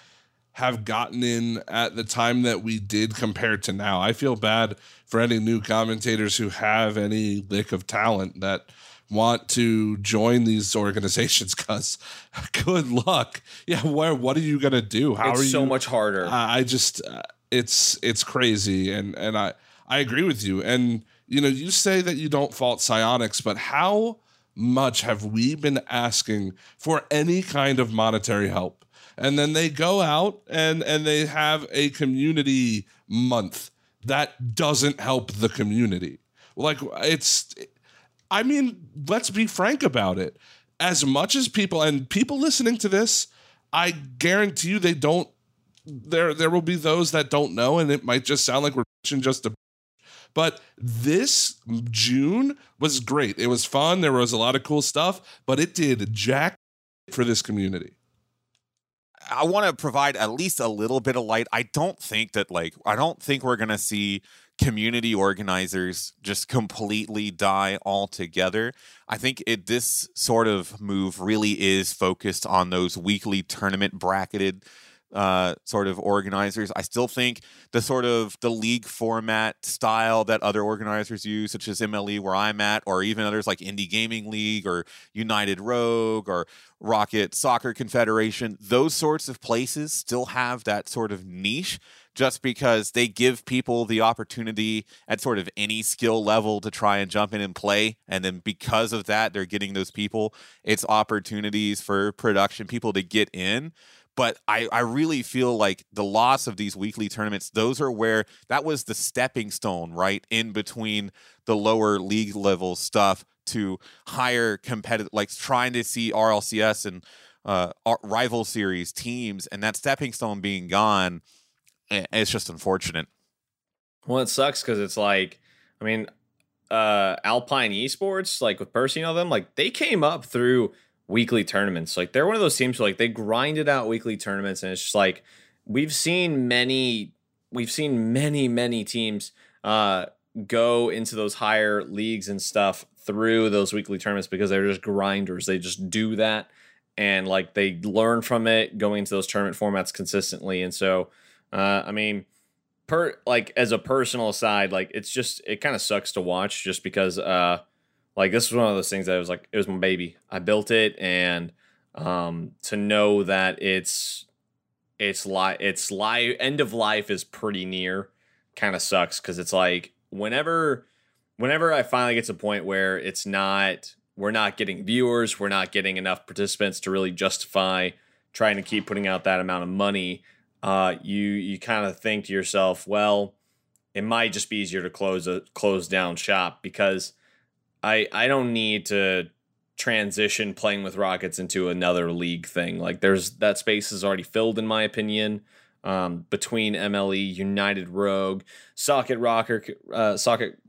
have gotten in at the time that we did compared to now. I feel bad for any new commentators who have any lick of talent that want to join these organizations because good luck. Yeah, where what are you gonna do? How it's are so much harder. I I just uh, it's it's crazy and and I I agree with you. And you know, you say that you don't fault Psyonix, but how much have we been asking for any kind of monetary help? And then they go out and and they have a community month that doesn't help the community. Like it's I mean, let's be frank about it. As much as people and people listening to this, I guarantee you they don't there there will be those that don't know and it might just sound like we're just a but this June was great. It was fun. There was a lot of cool stuff, but it did jack for this community. I want to provide at least a little bit of light. I don't think that like I don't think we're going to see community organizers just completely die altogether. I think it this sort of move really is focused on those weekly tournament bracketed uh, sort of organizers. I still think the sort of the league format style that other organizers use, such as MLE where I'm at, or even others like Indie Gaming League or United Rogue or Rocket Soccar Confederation, those sorts of places still have that sort of niche just because they give people the opportunity at sort of any skill level to try and jump in and play. And then because of that, they're getting those people, it's opportunities for production people to get in but I, I really feel like the loss of these weekly tournaments those are where that was the stepping stone right in between the lower league level stuff to higher competitive like trying to see rlcs and uh, rival series teams and that stepping stone being gone eh, it's just unfortunate. Well it sucks because it's like i mean uh alpine esports like with percy and all them like they came up through weekly tournaments. Like they're one of those teams who like they grinded out weekly tournaments, and it's just like we've seen many, we've seen many, many teams uh, go into those higher leagues and stuff through those weekly tournaments because they're just grinders. They just do that, and like they learn from it going into those tournament formats consistently. And so, uh, I mean. Per like as a personal side, like it's just it kind of sucks to watch just because uh like this was one of those things that was like it was my baby. I built it, and um, to know that it's it's li- it's life end of life is pretty near, kind of sucks because it's like whenever whenever I finally get to a point where it's not we're not getting viewers, we're not getting enough participants to really justify trying to keep putting out that amount of money. Uh, you you kind of think to yourself, well, it might just be easier to close a close down shop because I I don't need to transition playing with Rockets into another league thing. Like there's that space is already filled in my opinion. Um, between MLE, United Rogue, Socket Rocker, uh, Socket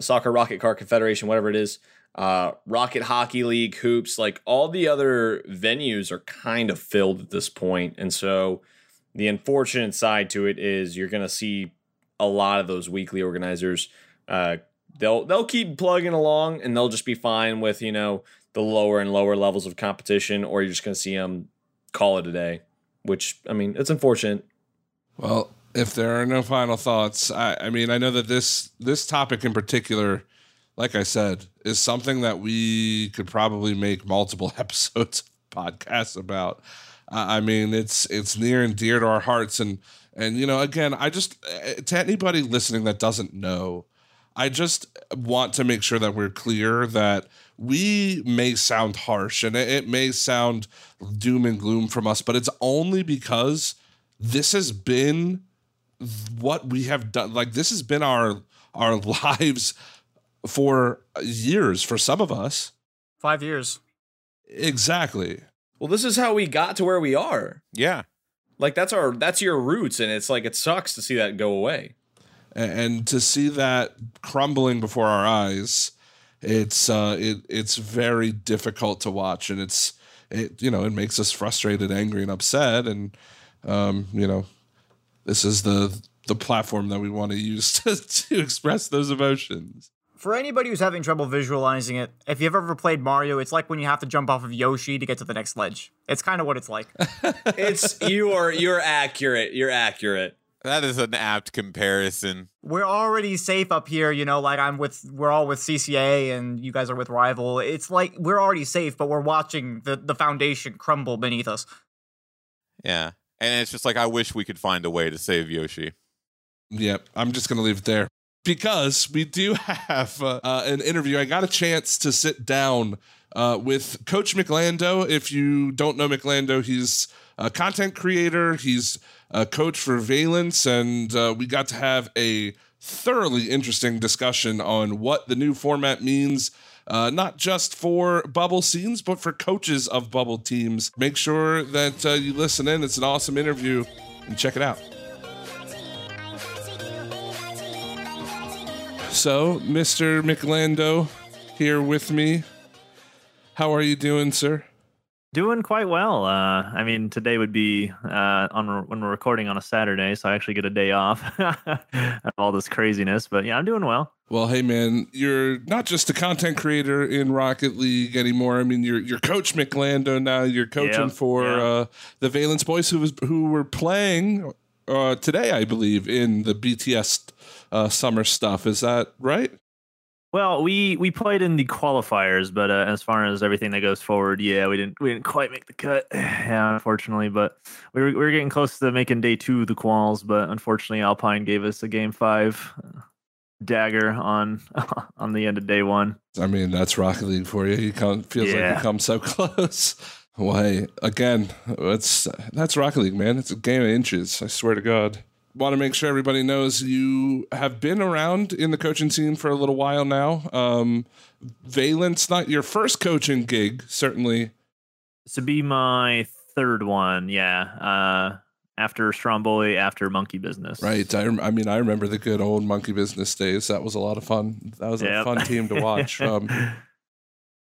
Soccer Rocket Car Confederation, whatever it is, uh, Rocket Hockey League, Hoops, like all the other venues are kind of filled at this point. And so the unfortunate side to it is you're going to see a lot of those weekly organizers uh, they'll they'll keep plugging along and they'll just be fine with you know the lower and lower levels of competition, or you're just going to see them call it a day. Which I mean, it's unfortunate. Well, if there are no final thoughts, I, I mean, I know that this this topic in particular, like I said, is something that we could probably make multiple episodes podcasts about. Uh, I mean, it's it's near and dear to our hearts, and and you know, again, I just eh, to anybody listening that doesn't know, I just want to make sure that we're clear that we may sound harsh and it, may sound doom and gloom from us, but it's only because this has been what we have done. Like this has been our our lives for years for some of us. Five years. Exactly. Well, this is how we got to where we are. Yeah. Like that's our that's your roots, and it's like it sucks to see that go away and to see that crumbling before our eyes it's uh it it's very difficult to watch and it's it you know it makes us frustrated angry and upset and um you know this is the the platform that we want to use to, to express those emotions for anybody who's having trouble visualizing it, if you've ever played Mario, it's like when you have to jump off of Yoshi to get to the next ledge. It's kind of what it's like. it's you are you're accurate. You're accurate. That is an apt comparison. We're already safe up here, you know, like I'm with we're all with CCA and you guys are with Rival. It's like we're already safe, but we're watching the, the foundation crumble beneath us. Yeah. And it's just like I wish we could find a way to save Yoshi. Yep, I'm just going to leave it there because we do have uh, uh, an interview. I got a chance to sit down uh, with Coach McLando. If you don't know McLando, he's a content creator. He's a coach for Valence, and uh, we got to have a thoroughly interesting discussion on what the new format means. Uh, not just for bubble scenes, but for coaches of bubble teams. Make sure that uh, you listen in. It's an awesome interview and check it out. So, Mr. McLando here with me. How are you doing, sir? Doing quite well. Uh, I mean, today would be uh, on when we're recording on a Saturday, so I actually get a day off of all this craziness. But yeah, I'm doing well. Well, hey man, you're not just a content creator in Rocket League anymore. I mean, you're you're Coach McLando now. You're coaching Yep, for yeah. uh, the Valence Boys, who was who were playing uh, today, I believe, in the BTS uh, summer stuff. Is that right? Well, we we played in the qualifiers, but uh, as far as everything that goes forward, yeah, we didn't we didn't quite make the cut, yeah, unfortunately. But we were we were getting close to making day two of the quals, but unfortunately, Alpine gave us a game five uh, dagger on on the end of day one. I mean, that's Rocket League for you. You come feels like you Yeah. come so close. Why again? It's that's Rocket League, man. It's a game of inches. I swear to God. Want to make sure everybody knows you have been around in the coaching scene for a little while now. Um, Valence, not your first coaching gig, certainly. This would be my third one, yeah. Uh, after Stromboli, after Monkey Business, Right. I, I mean, I remember the good old monkey business days. That was a lot of fun. That was a fun team to watch. Um,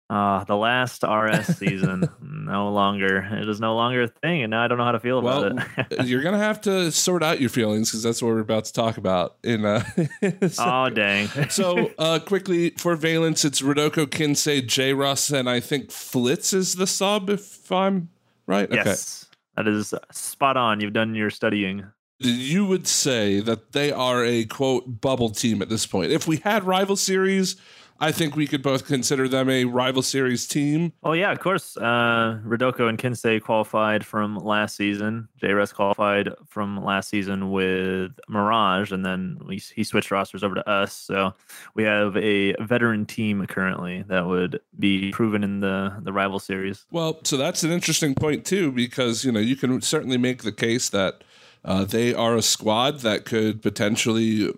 Uh, the last RS season, no longer. It is no longer a thing, and now I don't know how to feel about it. you're gonna have to sort out your feelings because that's what we're about to talk about in. Uh, oh dang! so uh, quickly for Valence, it's Rodoko Kinsey, J. Russ, and I think Flitz is the sub. If I'm right, yes, that is spot on. You've done your studying. You would say that they are a quote bubble team at this point. If we had rival series, I think we could both consider them a rival series team. Oh yeah, of course. Uh, Rodoko and Kinsey qualified from last season. JRS qualified from last season with Mirage, and then we, he switched rosters over to us. So we have a veteran team currently that would be proven in the the rival series. Well, so that's an interesting point too, because you know you can certainly make the case that uh, they are a squad that could potentially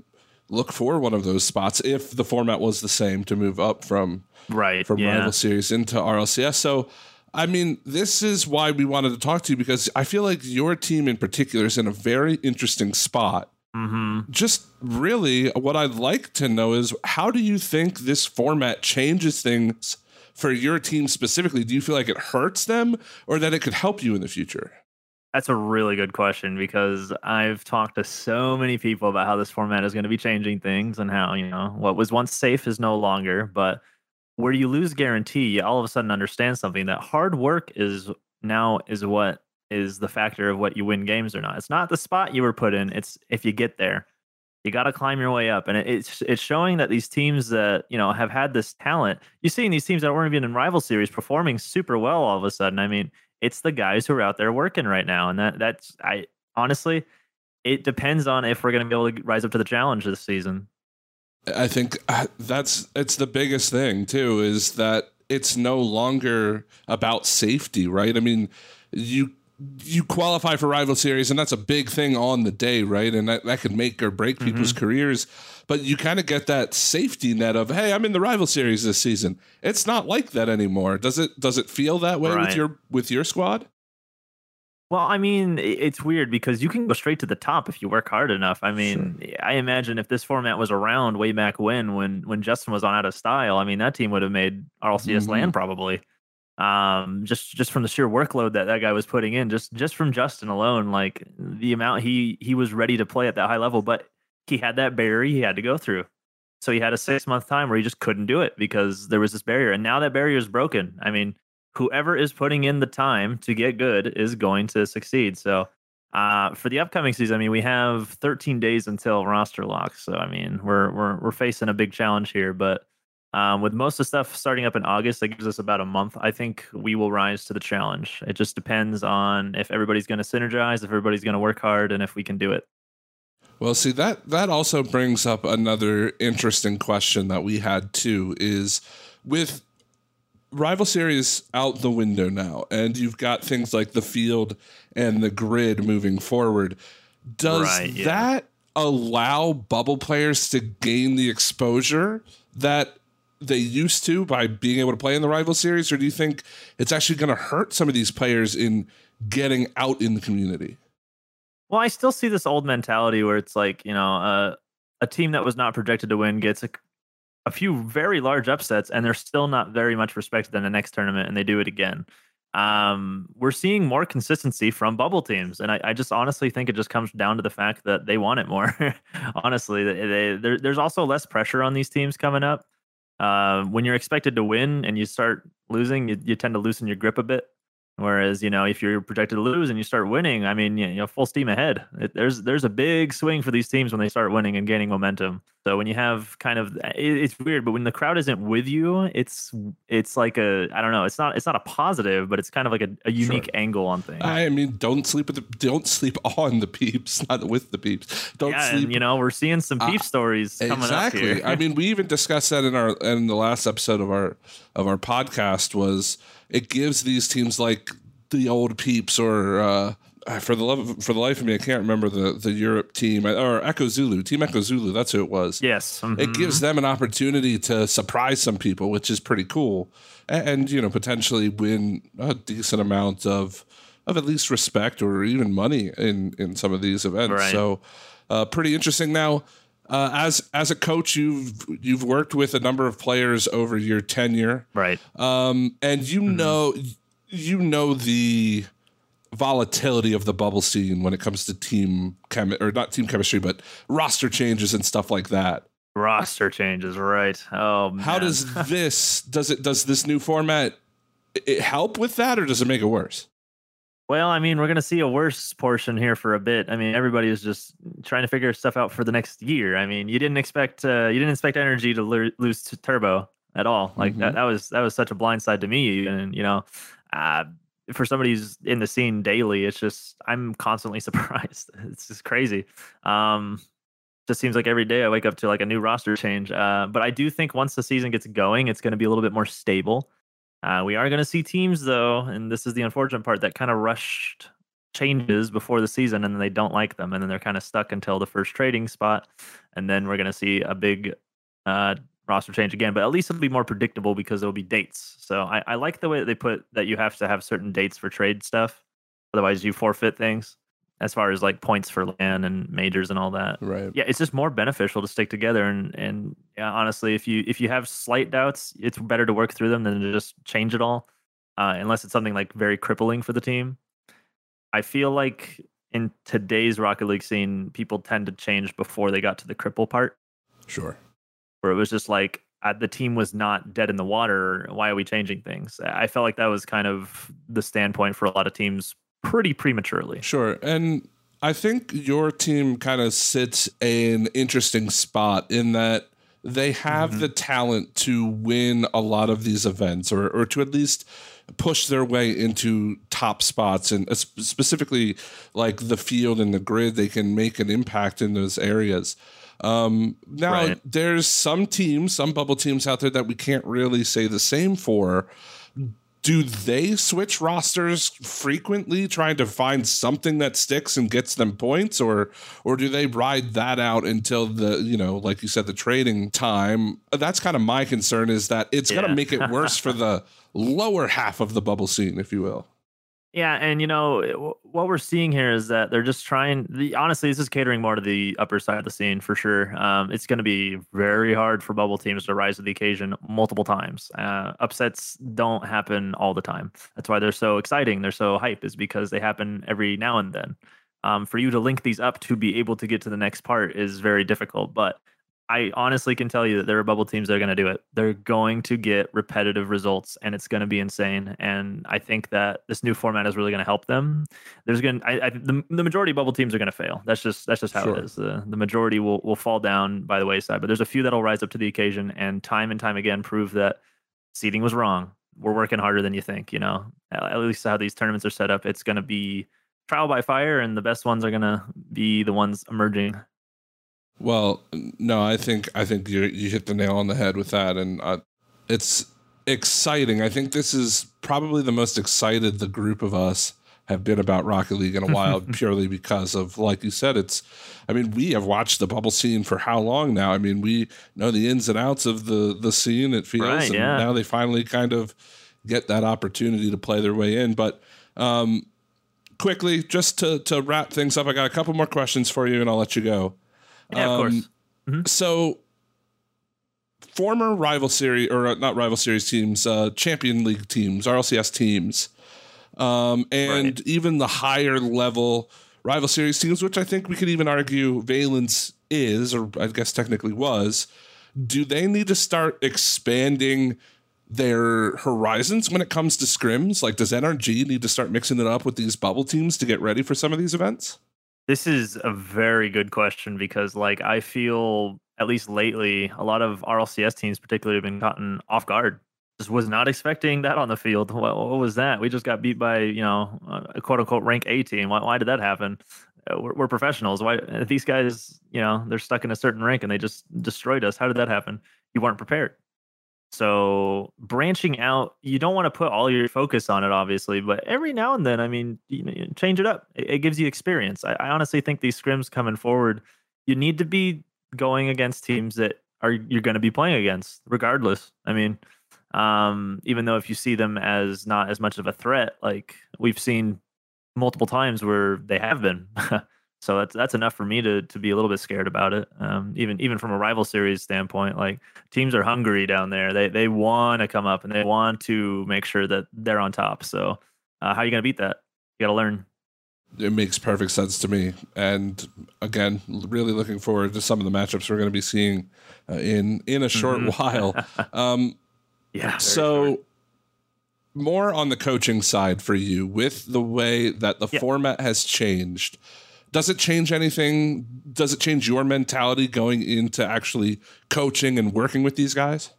look for one of those spots if the format was the same to move up from Right. from yeah. rival series into RLCS. So, I mean, this is why we wanted to talk to you because I feel like your team in particular is in a very interesting spot. hmm Just really, what I'd like to know is how do you think this format changes things for your team specifically? Do you feel like it hurts them or that it could help you in the future? That's a really good question because I've talked to so many people about how this format is going to be changing things and how, you know, what was once safe is no longer. But where you lose guarantee, you all of a sudden understand something that hard work is now is what is the factor of what you win games or not. It's not the spot you were put in, it's if you get there. You got to climb your way up, and it's it's showing that these teams that you know have had this talent. You're seeing these teams that weren't even in rival series performing super well all of a sudden. I mean, it's the guys who are out there working right now, and that that's I honestly, it depends on if we're going to be able to rise up to the challenge this season. I think uh, that's it's the biggest thing too is that it's no longer about safety, right? I mean, you you qualify for rival series and that's a big thing on the day, right? And that, that can make or break people's careers. But you kind of get that safety net of, hey, I'm in the rival series this season. It's not like that anymore. Does it does it feel that way with your with your squad? Well, I mean, it's weird because you can go straight to the top if you work hard enough. I mean, I imagine if this format was around way back when, when when Justin was on out of style, I mean, that team would have made RLCS Mhm. land probably. Um, just just from the sheer workload that that guy was putting in, just just from Justin alone, like the amount he he was ready to play at that high level, but he had that barrier he had to go through. So he had a six month time where he just couldn't do it because there was this barrier, and now that barrier is broken. I mean, whoever is putting in the time to get good is going to succeed. So uh, for the upcoming season, I mean, we have 13 days until roster lock. So I mean, we're we're we're facing a big challenge here, but um, with most of the stuff starting up in August, that gives us about a month. I think we will rise to the challenge. It just depends on if everybody's going to synergize, if everybody's going to work hard, and if we can do it. Well, see that that also brings up another interesting question that we had too is with rival series out the window now and you've got things like the field and the grid moving forward does Right, yeah. that allow bubble players to gain the exposure that they used to by being able to play in the rival series, or do you think it's actually going to hurt some of these players in getting out in the community? Well, I still see this old mentality where it's like, you know, uh, a team that was not projected to win gets a, a few very large upsets and they're still not very much respected in the next tournament and they do it again. Um, we're seeing more consistency from bubble teams. And I, I, just honestly think it just comes down to the fact that they want it more. honestly, they, they, there's also less pressure on these teams coming up. Uh, when you're expected to win and you start losing, you, you tend to loosen your grip a bit. Whereas, you know, if you're projected to lose and you start winning, I mean, you know, full steam ahead. It, there's there's a big swing for these teams when they start winning and gaining momentum. So when you have kind of, it, it's weird, but when the crowd isn't with you, it's it's like a I don't know, it's not it's not a positive, but it's kind of like a, a unique sure. angle on things. I mean, don't sleep with the don't sleep on the peeps, not with the peeps. Don't yeah, sleep. And, you know, we're seeing some peep uh, stories coming exactly. up here. I mean, we even discussed that in our in the last episode of our of our podcast was it gives these teams like the old peeps or uh, for the love of, for the life of me, I can't remember the the Europe team or Echo Zulu, Team Echo Zulu. That's who it was. Yes, mm-hmm. it gives them an opportunity to surprise some people, which is pretty cool, and, and, you know potentially win a decent amount of of at least respect or even money in in some of these events. Right. So, uh, pretty interesting. Now, uh, as as a coach, you've you've worked with a number of players over your tenure, right? Um, and you mm-hmm. know you know the volatility of the bubble scene when it comes to team chem or not team chemistry, but roster changes and stuff like that. Roster changes, right? Oh, man. how does this does it does this new format it help with that, or does it make it worse? Well, I mean, we're going to see a worse portion here for a bit. I mean, everybody is just trying to figure stuff out for the next year. I mean, you didn't expect uh, you didn't expect NRG to lo- lose to turbo at all. Like mm-hmm. that, that was that was such a blind side to me. And you know, uh, for somebody who's in the scene daily, it's just I'm constantly surprised. It's just crazy. Um, just seems like every day I wake up to like a new roster change. Uh, but I do think once the season gets going, it's going to be a little bit more stable. Uh, we are going to see teams though, and this is the unfortunate part that kind of rushed changes before the season and then they don't like them and then they're kind of stuck until the first trading spot and then we're going to see a big uh, roster change again, but at least it'll be more predictable because there'll be dates. So I, I like the way that they put that you have to have certain dates for trade stuff. Otherwise, you forfeit things as far as like points for LAN and majors and all that. Right. Yeah, it's just more beneficial to stick together. And and yeah, honestly, if you if you have slight doubts, it's better to work through them than to just change it all, uh, unless it's something like very crippling for the team. I feel like in today's Rocket League scene, people tend to change before they got to the cripple part. Sure where it was just like uh, the team was not dead in the water. Why are we changing things? I felt like that was kind of the standpoint for a lot of teams pretty prematurely. Sure. And I think your team kind of sits in an interesting spot in that they have mm-hmm. the talent to win a lot of these events or, or to at least push their way into top spots and specifically like the field and the grid they can make an impact in those areas um, now, right. there's some teams, some bubble teams out there that we can't really say the same for. Do they switch rosters frequently, trying to find something that sticks and gets them points, or or do they ride that out until the you know, like you said, the trading time? That's kind of my concern. Is that it's yeah. going to make it worse for the lower half of the bubble scene, if you will. Yeah, and you know what we're seeing here is that they're just trying. The honestly, this is catering more to the upper side of the scene for sure. Um, it's going to be very hard for bubble teams to rise to the occasion multiple times. Uh, upsets don't happen all the time. That's why they're so exciting. They're so hype is because they happen every now and then. Um, for you to link these up to be able to get to the next part is very difficult, but I honestly can tell you that there are bubble teams that are going to do it. They're going to get repetitive results, and it's going to be insane. And I think that this new format is really going to help them. There's going, I, I the, the majority of bubble teams are going to fail. That's just that's just how sure. it is. The the majority will will fall down by the wayside, but there's a few that'll rise up to the occasion, and time and time again prove that seeding was wrong. We're working harder than you think. You know, at least how these tournaments are set up, it's going to be trial by fire, and the best ones are going to be the ones emerging well, no, I think I think you you hit the nail on the head with that, and uh, it's exciting. I think this is probably the most excited the group of us have been about Rocket League in a while, purely because of, like you said, it's. I mean, we have watched the bubble scene for how long now? I mean, we know the ins and outs of the the scene. It feels, Right, and yeah. now they finally kind of get that opportunity to play their way in. But um, quickly, just to to wrap things up, I got a couple more questions for you, and I'll let you go. Yeah, of Um, course. So, former rival series or uh, not rival series teams, uh, champion league teams, RLCS teams, um, and Right. even the higher level rival series teams, which I think we could even argue Valence is, or I guess technically was. Do they need to start expanding their horizons when it comes to scrims? Like, does NRG need to start mixing it up with these bubble teams to get ready for some of these events? This is a very good question because, like, I feel at least lately, a lot of RLCS teams, particularly, have been gotten off guard. Just was not expecting that on the field. What, what was that? We just got beat by, you know, a quote unquote rank A team. Why, why did that happen? Uh, We're, we're professionals. Why uh, these guys, you know, they're stuck in a certain rank and they just destroyed us? How did that happen? You weren't prepared. So branching out, you don't want to put all your focus on it, obviously, but every now and then, I mean, you know, change it up. It, it gives you experience. I, I honestly think these scrims coming forward, you need to be going against teams that are you're going to be playing against, regardless. I mean, um, even though if you see them as not as much of a threat, like we've seen multiple times where they have been. so that's that's enough for me to to be a little bit scared about it. Um, even even from a rival series standpoint, like teams are hungry down there. They they want to come up and they want to make sure that they're on top. So uh, how are you going to beat that? You got to learn. it makes perfect sense to me. And again, really looking forward to some of the matchups we're going to be seeing uh, in in a short Mhm. while. Um, Yeah. so, short. more on the coaching side for you, with the way that the Yeah. format has changed. Does it change anything? Does it change your mentality going into actually coaching and working with these guys?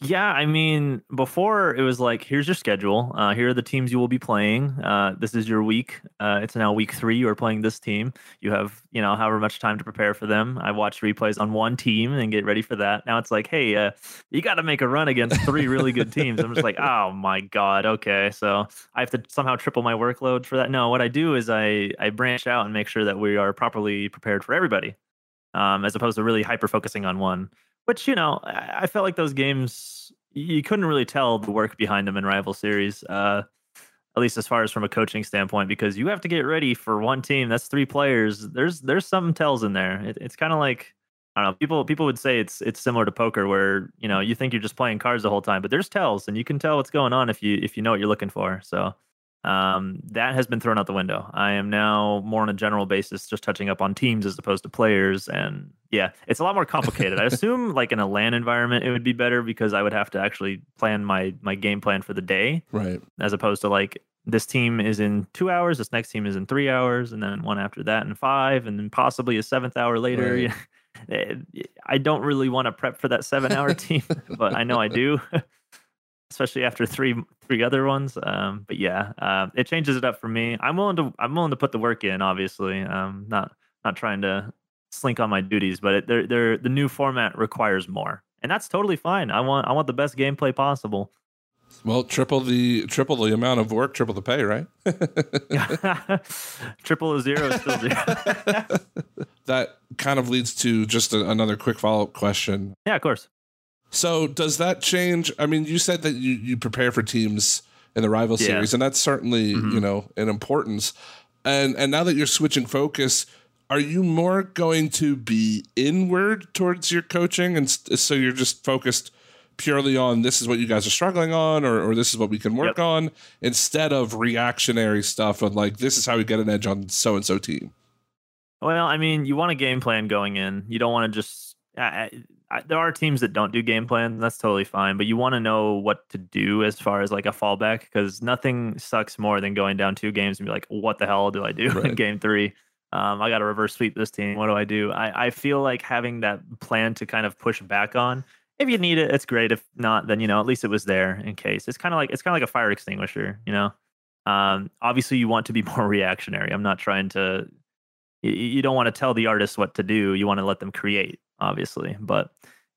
Yeah, I mean, before it was like, here's your schedule. Uh, here are the teams you will be playing. Uh, this is your week. Uh, it's now week three. You are playing this team. You have, you know, however much time to prepare for them. I watch replays on one team and get ready for that. Now it's like, hey, uh, you got to make a run against three really good teams. I'm just like, oh my god, okay. So I have to somehow triple my workload for that. No, what I do is I I branch out and make sure that we are properly prepared for everybody, um, as opposed to really hyper focusing on one which you know I felt like those games you couldn't really tell the work behind them in rival series, uh, at least as far as from a coaching standpoint, because you have to get ready for one team. That's three players. There's there's some tells in there. It, it's kind of like I don't know. People people would say it's it's similar to poker, where you know you think you're just playing cards the whole time, but there's tells, and you can tell what's going on if you if you know what you're looking for. So um, that has been thrown out the window. I am now more on a general basis, just touching up on teams as opposed to players. And yeah, it's a lot more complicated. I assume like in a LAN environment, it would be better because I would have to actually plan my my game plan for the day, Right. as opposed to like this team is in two hours, this next team is in three hours, and then one after that in five, and then possibly a seventh hour later. Right. Eh, I don't really want to prep for that seven hour team, but I know I do. Especially after three three other ones. Um, but yeah, uh, it changes it up for me. I'm willing to I'm willing to put the work in. Obviously, um, not not trying to slink on my duties, but it, they're, they're, the new format requires more, and that's totally fine. I want I want the best gameplay possible. Well, triple the triple the amount of work, triple the pay, right? Triple a zero is still zero. that kind of leads to just a, another quick follow up question. yeah, of course. So does that change? I mean, you said that you, you prepare for teams in the rival Yeah. series, and that's certainly Mhm. you know an importance. And and now that you're switching focus, are you more going to be inward towards your coaching, and so you're just focused purely on this is what you guys are struggling on, or or this is what we can work Yep. on, instead of reactionary stuff of like this is how we get an edge on so and so team. Well, I mean, you want a game plan going in. You don't want to just. I, I, there are teams that don't do game plan. That's totally fine, but you want to know what to do as far as like a fallback because nothing sucks more than going down two games and be like, "What the hell do I do in game three? Um, I got to reverse sweep this team. What do I do? I, I feel like having that plan to kind of push back on. If you need it, it's great. If not, then you know at least it was there in case. It's kind of like it's kind of like a fire extinguisher. You know, um, obviously you want to be more reactionary. I'm not trying to you don't want to tell the artist what to do. You want to let them create, obviously. But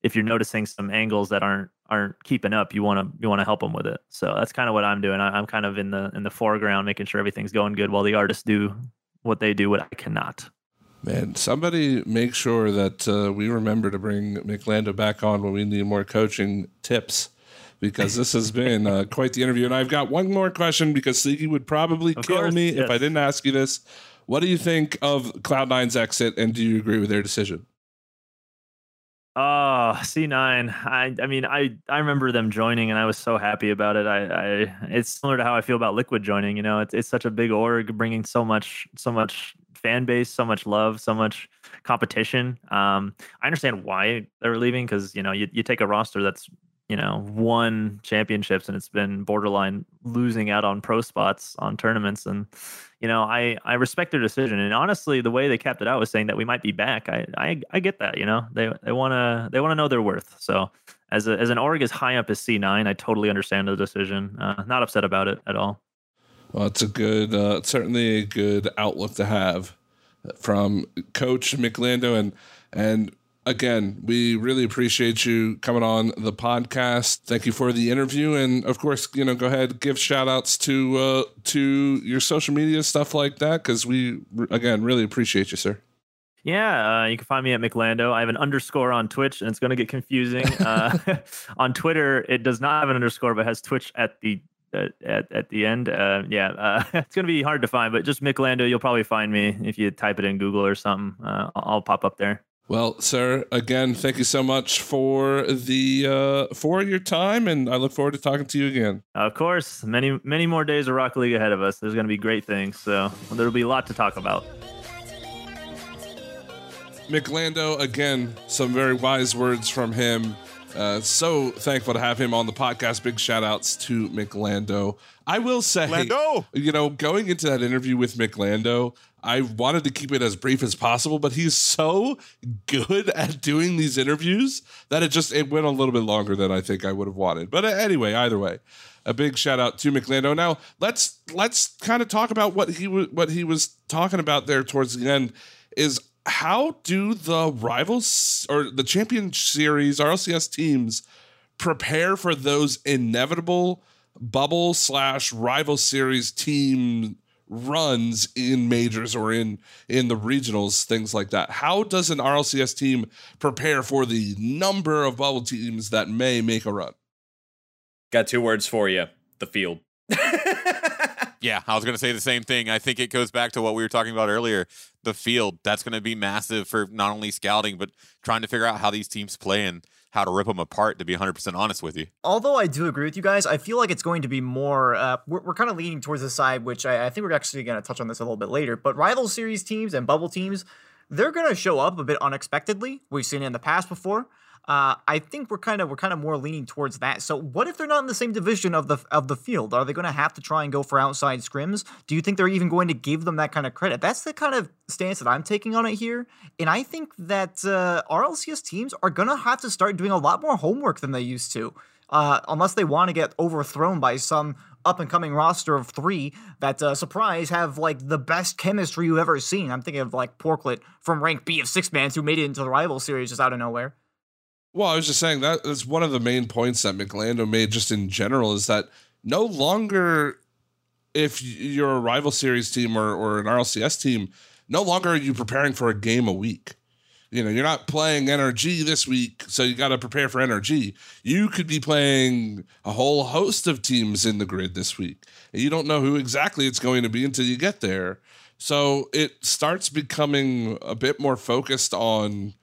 if you're noticing some angles that aren't aren't keeping up, you want to you want to help them with it. So that's kind of what I'm doing. I, I'm kind of in the in the foreground, making sure everything's going good, while the artists do what they do, what I cannot. Man, somebody make sure that uh, we remember to bring McLando back on when we need more coaching tips because this has been uh, quite the interview. And I've got one more question because Sleeky would probably Of kill course, me yes. if I didn't ask you this. What do you think of Cloud9's exit and do you agree with their decision? Oh, C9. I I mean, I I remember them joining and I was so happy about it. I I it's similar to how I feel about Liquid joining, you know. It's it's such a big org bringing so much so much fan base, so much love, so much competition. Um I understand why they're leaving cuz you know, you you take a roster that's you know, won championships and it's been borderline losing out on pro spots on tournaments and you know, I I respect their decision. And honestly, the way they capped it out was saying that we might be back. I I, I get that. You know, they they want to they want to know their worth. So as a, as an org as high up as C nine, I totally understand the decision. Uh, not upset about it at all. Well, it's a good, uh, certainly a good outlook to have from Coach McLando, and and again, we really appreciate you coming on the podcast. Thank you for the interview, and of course, you know, go ahead give shout outs to uh, to your social media stuff like that because we again really appreciate you, sir. Yeah, uh, you can find me at McLando. I have an underscore on Twitch, and it's going to get confusing. Uh, on Twitter, it does not have an underscore, but has Twitch at the at at, at the end. Uh, yeah, uh, it's going to be hard to find, but just McLando, you'll probably find me if you type it in Google or something. Uh, I'll I'll pop up there. Well, sir, again, thank you so much for the uh, for your time, and I look forward to talking to you again. Of course, many many more days of Rocket League ahead of us. There's going to be great things, so there'll be a lot to talk about. McLando, again, some very wise words from him. Uh, so thankful to have him on the podcast. Big shout outs to McLando. I will say, Lando! you know, going into that interview with McLando, I wanted to keep it as brief as possible, but he's so good at doing these interviews that it just it went a little bit longer than I think I would have wanted. But uh, anyway, either way, a big shout out to McLando. Now let's let's kind of talk about what he was what he was talking about there towards the end. Is how do the rivals or the champion series RLCS teams prepare for those inevitable bubble slash rival series team runs in majors or in in the regionals things like that how does an rlcs team prepare for the number of bubble teams that may make a run Got two words for you: the field. Yeah, I was going to say the same thing. I think it goes back to what we were talking about earlier. The field, that's going to be massive for not only scouting, but trying to figure out how these teams play and how to rip them apart, to be 100% honest with you. Although I do agree with you guys, I feel like it's going to be more. Uh, we're we're kind of leaning towards the side, which I, I think we're actually going to touch on this a little bit later. But rival series teams and bubble teams, they're going to show up a bit unexpectedly. We've seen it in the past before. Uh, I think we're kind of we're kind of more leaning towards that. So, what if they're not in the same division of the of the field? Are they going to have to try and go for outside scrims? Do you think they're even going to give them that kind of credit? That's the kind of stance that I'm taking on it here, and I think that uh, RLCS teams are going to have to start doing a lot more homework than they used to, uh, unless they want to get overthrown by some up and coming roster of three that uh, surprise have like the best chemistry you've ever seen. I'm thinking of like Porklet from rank B of six mans who made it into the rival series just out of nowhere. Well, I was just saying that that is one of the main points that McLando made just in general is that no longer if you're a rival series team or, or an RLCS team, no longer are you preparing for a game a week. You know, you're not playing NRG this week, so you got to prepare for NRG. You could be playing a whole host of teams in the grid this week. And you don't know who exactly it's going to be until you get there. So it starts becoming a bit more focused on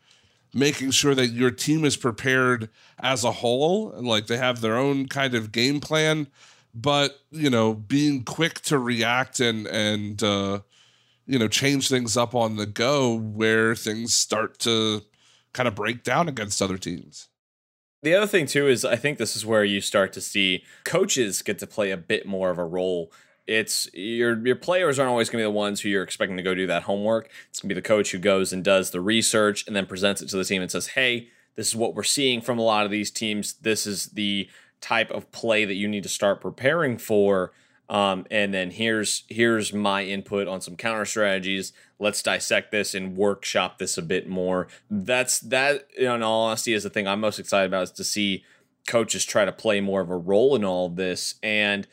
making sure that your team is prepared as a whole and like they have their own kind of game plan but you know being quick to react and and uh you know change things up on the go where things start to kind of break down against other teams The other thing too is I think this is where you start to see coaches get to play a bit more of a role. It's your your players aren't always going to be the ones who you're expecting to go do that homework. It's going to be the coach who goes and does the research and then presents it to the team and says, "Hey, this is what we're seeing from a lot of these teams. This is the type of play that you need to start preparing for." Um, and then here's here's my input on some counter strategies. Let's dissect this and workshop this a bit more. That's that. In all honesty, is the thing I'm most excited about is to see coaches try to play more of a role in all of this. And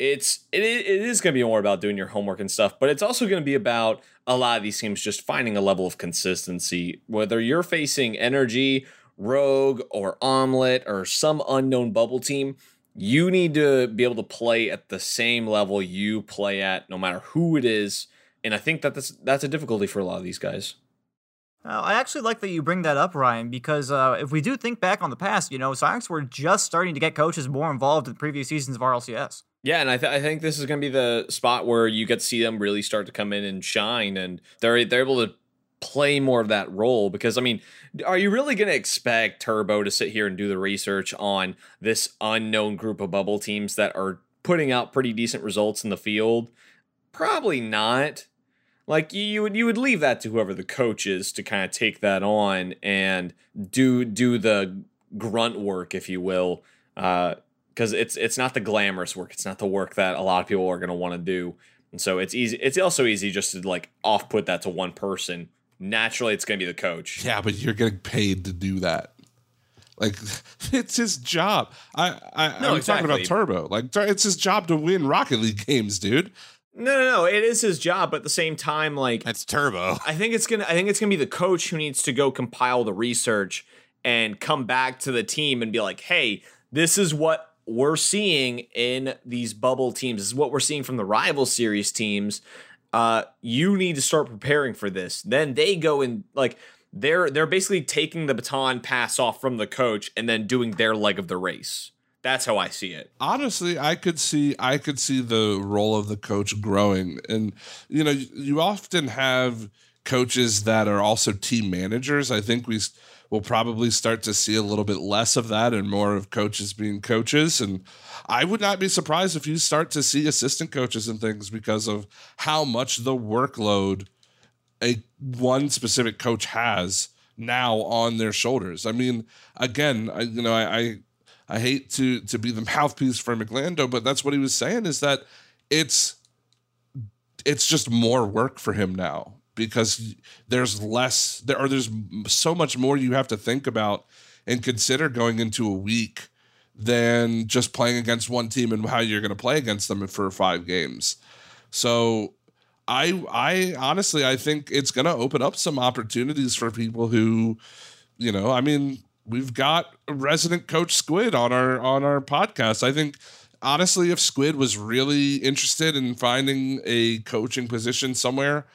it's it, it is going to be more about doing your homework and stuff, but it's also going to be about a lot of these teams just finding a level of consistency. Whether you're facing NRG, Rogue, or Omelet, or some unknown bubble team you need to be able to play at the same level you play at, no matter who it is. And I think that that's that's a difficulty for a lot of these guys. Uh, I actually like that you bring that up, Ryan, because uh, if we do think back on the past, you know, Psyonix were just starting to get coaches more involved in previous seasons of RLCS. Yeah, and I, th- I think this is going to be the spot where you get to see them really start to come in and shine, and they're they're able to play more of that role because I mean, are you really going to expect Turbo to sit here and do the research on this unknown group of bubble teams that are putting out pretty decent results in the field? Probably not. Like you would you would leave that to whoever the coach is to kind of take that on and do do the grunt work, if you will, uh, because it's it's not the glamorous work. It's not the work that a lot of people are going to want to do. And so it's easy. It's also easy just to like off put that to one person naturally it's going to be the coach. Yeah, but you're getting paid to do that. Like it's his job. I, I no, I'm exactly. talking about Turbo. Like it's his job to win Rocket League games, dude. No, no, no. It is his job, but at the same time, like it's Turbo. I think it's gonna. I think it's gonna be the coach who needs to go compile the research and come back to the team and be like, "Hey, this is what we're seeing in these bubble teams. Is what we're seeing from the rival series teams uh, you need to start preparing for this. Then they go and like they're they're basically taking the baton pass off from the coach and then doing their leg of the race. That's how I see it. Honestly, I could see I could see the role of the coach growing, and you know, you often have coaches that are also team managers. I think we will probably start to see a little bit less of that and more of coaches being coaches and I would not be surprised if you start to see assistant coaches and things because of how much the workload a one specific coach has now on their shoulders. I mean, again, I, you know, I, I I hate to to be the mouthpiece for McLando, but that's what he was saying is that it's it's just more work for him now because there's less there or there's so much more you have to think about and consider going into a week than just playing against one team and how you're going to play against them for five games. So I I honestly I think it's going to open up some opportunities for people who you know, I mean, we've got resident coach Squid on our on our podcast. I think honestly if Squid was really interested in finding a coaching position somewhere,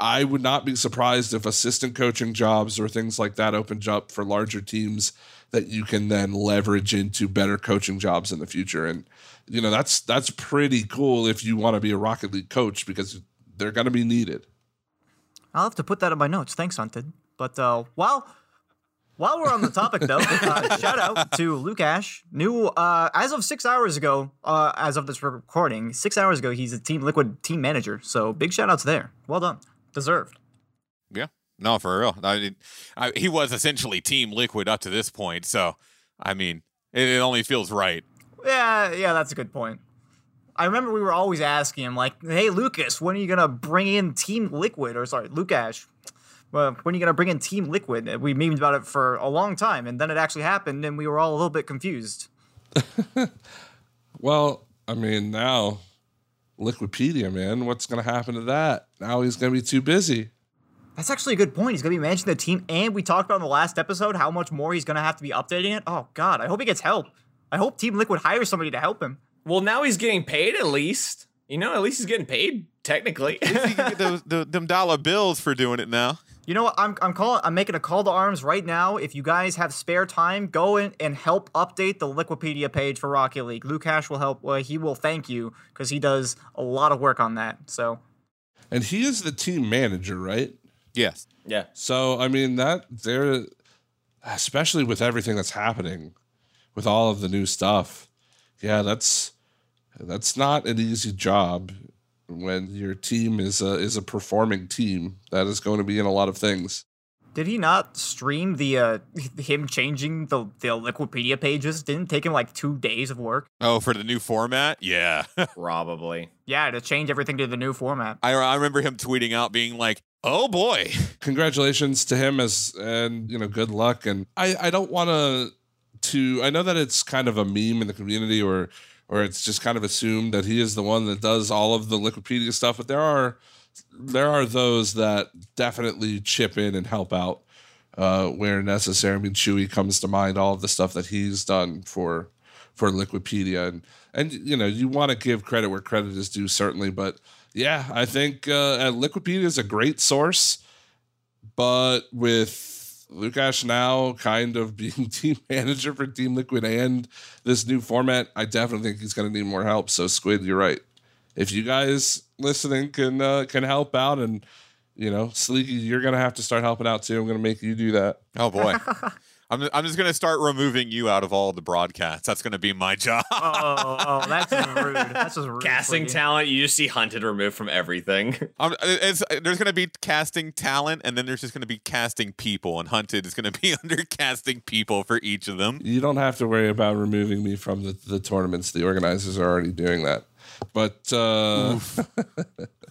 I would not be surprised if assistant coaching jobs or things like that opened up for larger teams that you can then leverage into better coaching jobs in the future. And you know that's that's pretty cool if you want to be a Rocket League coach because they're going to be needed. I'll have to put that in my notes. Thanks, Hunted. But uh, while while we're on the topic, though, uh, shout out to Lukash. New uh, as of six hours ago, uh, as of this recording, six hours ago, he's a Team Liquid team manager. So big shout outs there. Well done, deserved. Yeah, no, for real. I, I, he was essentially Team Liquid up to this point, so I mean, it, it, only feels right. Yeah, yeah, that's a good point. I remember we were always asking him, like, "Hey, Lucas, when are you gonna bring in Team Liquid?" Or sorry, Lukash, well, when are you gonna bring in Team Liquid? We memed about it for a long time, and then it actually happened, and we were all a little bit confused. well, I mean, now Liquipedia, man, what's gonna happen to that? Now he's gonna be too busy. That's actually a good point. He's going to be managing the team, and we talked about in the last episode how much more he's going to have to be updating it. Oh God, I hope he gets help. I hope Team Liquid hires somebody to help him. Well, now he's getting paid at least. You know, at least he's getting paid technically. those, the, them dollar bills for doing it now. You know what? I'm I'm calling. I'm making a call to arms right now. If you guys have spare time, go in and help update the Liquipedia page for Rocket League. Lukash will help. Well, he will thank you because he does a lot of work on that. So, and he is the team manager, right? Yes. Yeah. So I mean that there, especially with everything that's happening, with all of the new stuff, yeah, that's that's not an easy job when your team is a is a performing team that is going to be in a lot of things. Did he not stream the uh him changing the the Liquipedia pages? Didn't take him like two days of work. Oh, for the new format? Yeah. Probably. Yeah, to change everything to the new format. I, I remember him tweeting out being like, oh boy. Congratulations to him as and you know, good luck. And I, I don't wanna to I know that it's kind of a meme in the community or or it's just kind of assumed that he is the one that does all of the Liquipedia stuff, but there are there are those that definitely chip in and help out uh, where necessary. I mean, Chewy comes to mind, all of the stuff that he's done for for Liquipedia, and and you know you want to give credit where credit is due, certainly. But yeah, I think uh, Liquipedia is a great source, but with Lukash now kind of being team manager for Team Liquid and this new format, I definitely think he's going to need more help. So Squid, you're right. If you guys listening can uh, can help out and you know, Sleeky, you're gonna have to start helping out too. I'm gonna make you do that. Oh boy. I'm, I'm just gonna start removing you out of all the broadcasts. That's gonna be my job. oh, oh, oh, that's rude. That's just rude. Casting talent, you just see Hunted removed from everything. I'm, it's, there's gonna be casting talent, and then there's just gonna be casting people, and Hunted is gonna be under casting people for each of them. You don't have to worry about removing me from the, the tournaments. The organizers are already doing that. But uh,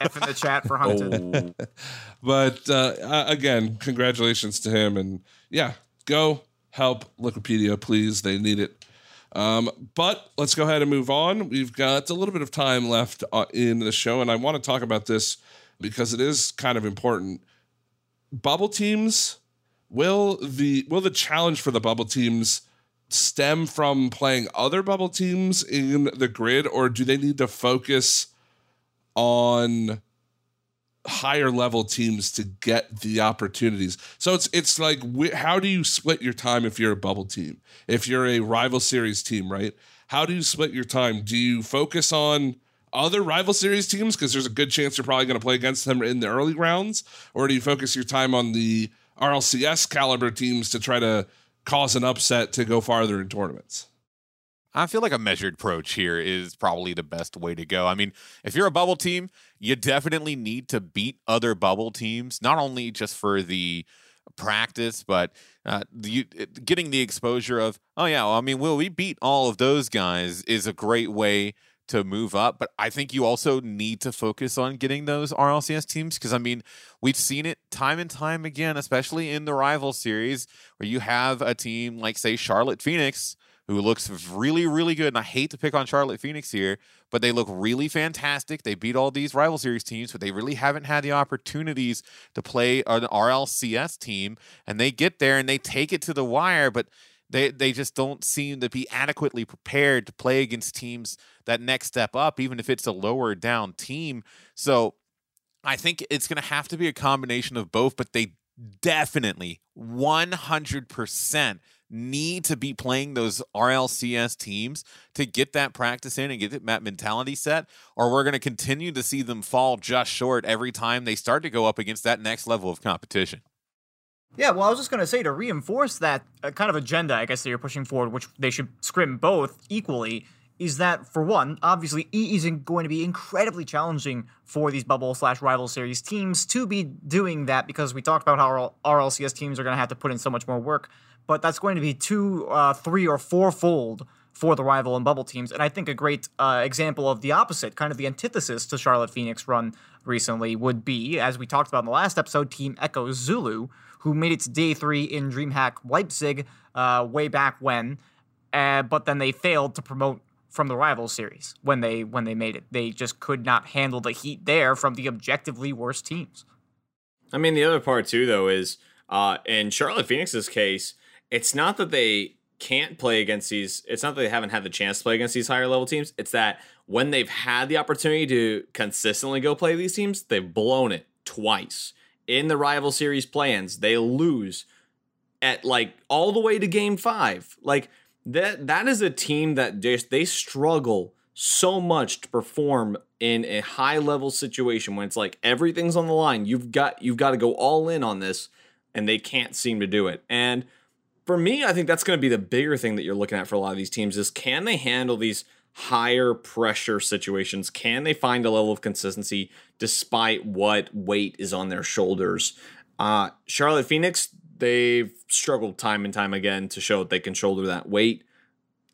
F in the chat for Hunted. oh. but uh, uh, again, congratulations to him, and yeah, go help Liquipedia, please. They need it. Um, but let's go ahead and move on. We've got a little bit of time left uh, in the show, and I want to talk about this because it is kind of important. Bubble teams will the will the challenge for the bubble teams stem from playing other bubble teams in the grid, or do they need to focus on higher level teams to get the opportunities. So it's it's like wh- how do you split your time if you're a bubble team? If you're a rival series team, right? How do you split your time? Do you focus on other rival series teams because there's a good chance you're probably going to play against them in the early rounds, or do you focus your time on the RLCS caliber teams to try to cause an upset to go farther in tournaments? I feel like a measured approach here is probably the best way to go. I mean, if you're a bubble team, you definitely need to beat other bubble teams, not only just for the practice, but uh, the, getting the exposure of, oh, yeah, well, I mean, will we beat all of those guys is a great way to move up. But I think you also need to focus on getting those RLCS teams because, I mean, we've seen it time and time again, especially in the rival series where you have a team like, say, Charlotte Phoenix who looks really, really good. And I hate to pick on Charlotte Phoenix here, but they look really fantastic. They beat all these rival series teams, but they really haven't had the opportunities to play an RLCS team. And they get there and they take it to the wire, but they they just don't seem to be adequately prepared to play against teams that next step up, even if it's a lower down team. So I think it's going to have to be a combination of both, but they definitely 100% need to be playing those RLCS teams to get that practice in and get that mentality set, or we're going to continue to see them fall just short every time they start to go up against that next level of competition. Yeah, well, I was just going to say to reinforce that uh, kind of agenda, I guess, that you're pushing forward, which they should scrim both equally, is that for one, obviously, E isn't going to be incredibly challenging for these bubble slash rival series teams to be doing that because we talked about how RLCS teams are going to have to put in so much more work, but that's going to be two, uh, three, or fourfold for the rival and bubble teams. And I think a great uh, example of the opposite, kind of the antithesis to Charlotte Phoenix run recently, would be, as we talked about in the last episode, Team Echo Zulu, who made its day three in DreamHack Leipzig uh, way back when, uh, but then they failed to promote from the rival series when they when they made it. They just could not handle the heat there from the objectively worst teams. I mean, the other part too, though, is uh, in Charlotte Phoenix's case, it's not that they can't play against these. It's not that they haven't had the chance to play against these higher level teams. It's that when they've had the opportunity to consistently go play these teams, they've blown it twice in the rival series play-ins. They lose at like all the way to game five. Like that that is a team that just they struggle so much to perform in a high level situation when it's like everything's on the line. You've got you've got to go all in on this and they can't seem to do it. And for me, I think that's going to be the bigger thing that you're looking at for a lot of these teams is can they handle these higher pressure situations? Can they find a level of consistency despite what weight is on their shoulders? Uh, Charlotte Phoenix, they've struggled time and time again to show that they can shoulder that weight.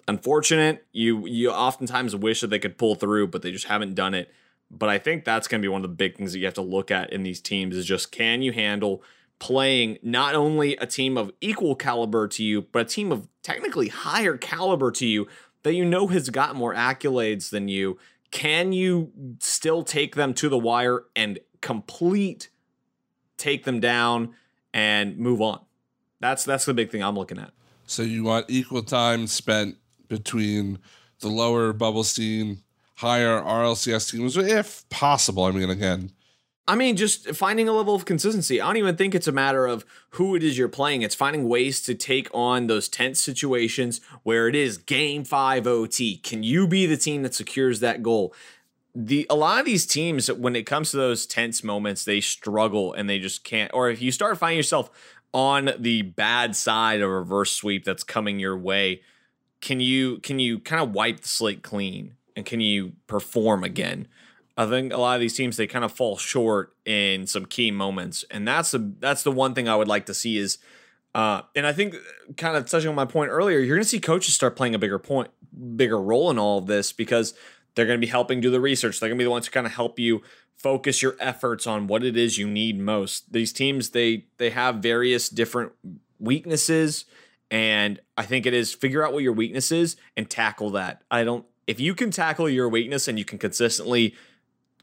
Unfortunate. You you oftentimes wish that they could pull through, but they just haven't done it. But I think that's going to be one of the big things that you have to look at in these teams is just can you handle playing not only a team of equal caliber to you, but a team of technically higher caliber to you that you know has got more accolades than you. Can you still take them to the wire and complete take them down and move on? That's that's the big thing I'm looking at. So you want equal time spent between the lower bubble scene, higher RLCS teams, if possible. I mean, again, I mean, just finding a level of consistency. I don't even think it's a matter of who it is you're playing. It's finding ways to take on those tense situations where it is game five OT. Can you be the team that secures that goal? The a lot of these teams, when it comes to those tense moments, they struggle and they just can't. Or if you start finding yourself on the bad side of a reverse sweep that's coming your way, can you can you kind of wipe the slate clean and can you perform again? I think a lot of these teams they kind of fall short in some key moments, and that's the that's the one thing I would like to see is, uh, and I think kind of touching on my point earlier, you're going to see coaches start playing a bigger point, bigger role in all of this because they're going to be helping do the research. They're going to be the ones who kind of help you focus your efforts on what it is you need most. These teams they they have various different weaknesses, and I think it is figure out what your weakness is and tackle that. I don't if you can tackle your weakness and you can consistently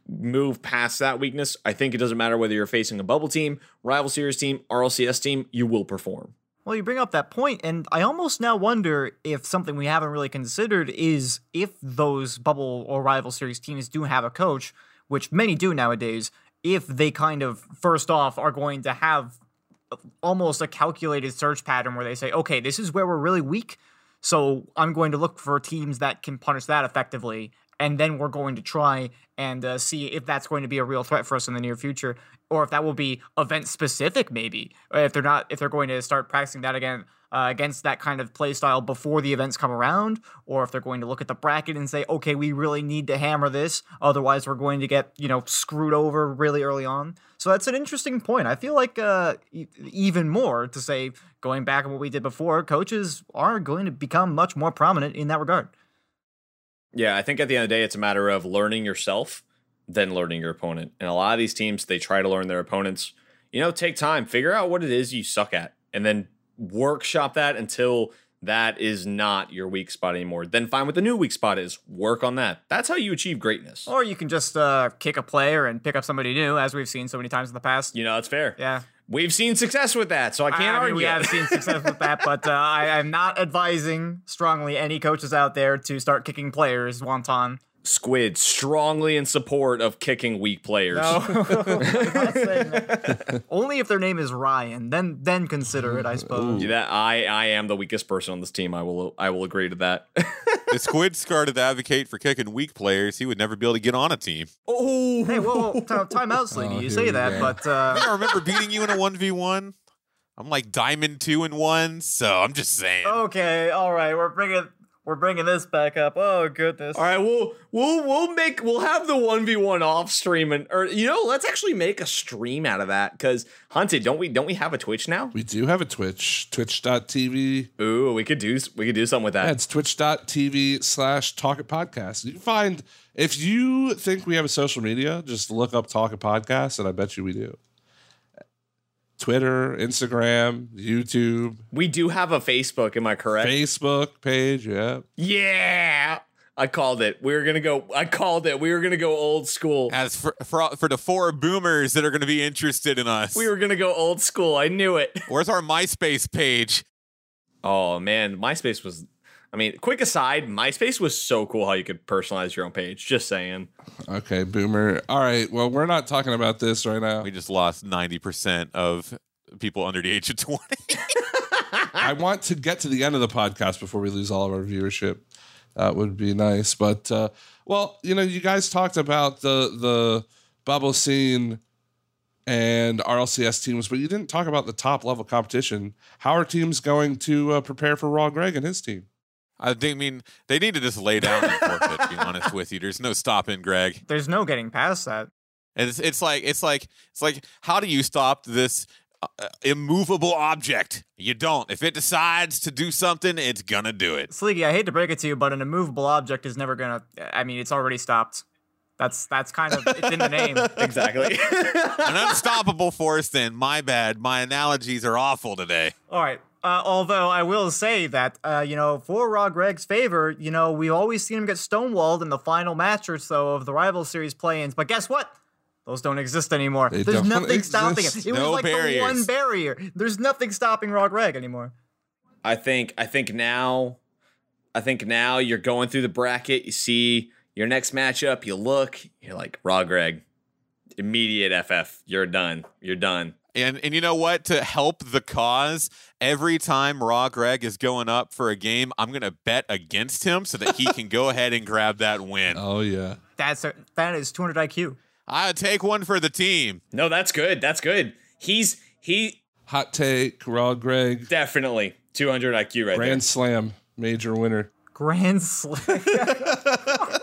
move past that weakness, I think it doesn't matter whether you're facing a bubble team, rival series team, RLCS team, you will perform. Well, you bring up that point, and I almost now wonder if something we haven't really considered is if those bubble or rival series teams do have a coach, which many do nowadays, if they kind of, first off, are going to have almost a calculated search pattern where they say, okay, this is where we're really weak. So I'm going to look for teams that can punish that effectively and then we're going to try and uh, see if that's going to be a real threat for us in the near future, or if that will be event specific, maybe. If they're not, if they're going to start practicing that again uh, against that kind of play style before the events come around, or if they're going to look at the bracket and say, okay, we really need to hammer this, otherwise we're going to get you know screwed over really early on. So that's an interesting point. I feel like uh, even more to say, going back on what we did before, coaches are going to become much more prominent in that regard. Yeah, I think at the end of the day, it's a matter of learning yourself then learning your opponent. And a lot of these teams, they try to learn their opponents. You know, take time, figure out what it is you suck at, and then workshop that until that is not your weak spot anymore. Then find what the new weak spot is. Work on that. That's how you achieve greatness. Or you can just uh, kick a player and pick up somebody new, as we've seen so many times in the past. You know, that's fair. Yeah. We've seen success with that, so I can't I mean, argue. We have seen success with that, but uh, I, am not advising strongly any coaches out there to start kicking players wonton. Squid strongly in support of kicking weak players. No, only if their name is Ryan. Then then consider it, I suppose. Yeah, that I I am the weakest person on this team. I will I will agree to that. if Squid started to advocate for kicking weak players, he would never be able to get on a team. Oh, hey, well, time out, Slinky. Oh, you say that, go. but uh, I remember beating you in a one v one. I'm like diamond two and one, so I'm just saying. okay, all right, we're bringing we're bringing this back up. Oh goodness. All right, we'll we'll we'll make we'll have the one v one off stream and or you know let's actually make a stream out of that because hunted don't we don't we have a Twitch now? we do have a Twitch, twitch.tv. Ooh, we could do we could do something with that. Yeah, it's twitch.tv slash talk it podcast. You find, if you think we have a social media, just look up talk it podcast, and I bet you we do. Twitter, Instagram, YouTube, we do have a Facebook. Am I correct? Facebook page. Yeah. Yeah, I called it. We were gonna go. I called it. We were gonna go old school. As for, for for the four boomers that are going to be interested in us, We were gonna go old school. I knew it. where's our MySpace page? Oh man, MySpace was. I mean, quick aside, MySpace was so cool how you could personalize your own page. Just saying. Okay, boomer. All right. Well, we're not talking about this right now. We just lost ninety percent of people under the age of twenty. I want to get to the end of the podcast before we lose all of our viewership. That would be nice. But uh, well, you know, you guys talked about the the bubble scene and RLCS teams, but you didn't talk about the top level competition. How are teams going to uh, prepare for Raw Greg and his team? I think. I mean, they need to just lay down and forfeit. to be honest with you, there's no stopping Greg. There's no getting past that. And it's it's like it's like it's like how do you stop this uh, immovable object. You don't. If it decides to do something, it's gonna do it. Sleeky, I hate to break it to you, but an immovable object is never gonna. I mean, it's already stopped. That's that's kind of it's in the name. exactly. An unstoppable force. Then my bad. My analogies are awful today. All right. Uh, although I will say that, uh, you know, for Raw Greg's favor, you know, we've always seen him get stonewalled in the final match or so of the rival series play-ins. But guess what? Those don't exist anymore. They There's don't nothing stopping exist. it. It was No like the one barrier. There's nothing stopping Raw Greg anymore. I think I think now I think now you're going through the bracket, you see your next matchup, you look, you're like, Raw Greg, immediate FF, you're done. You're done. And and you know what? To help the cause, every time Raw Greg is going up for a game, I'm gonna bet against him so that he can go ahead and grab that win. Oh yeah. That's a, that is 200 IQ. I take one for the team. No, that's good. That's good. He's he Hot take, Raw Greg, definitely 200 IQ right there. Grand Slam, major winner. Grand Slam.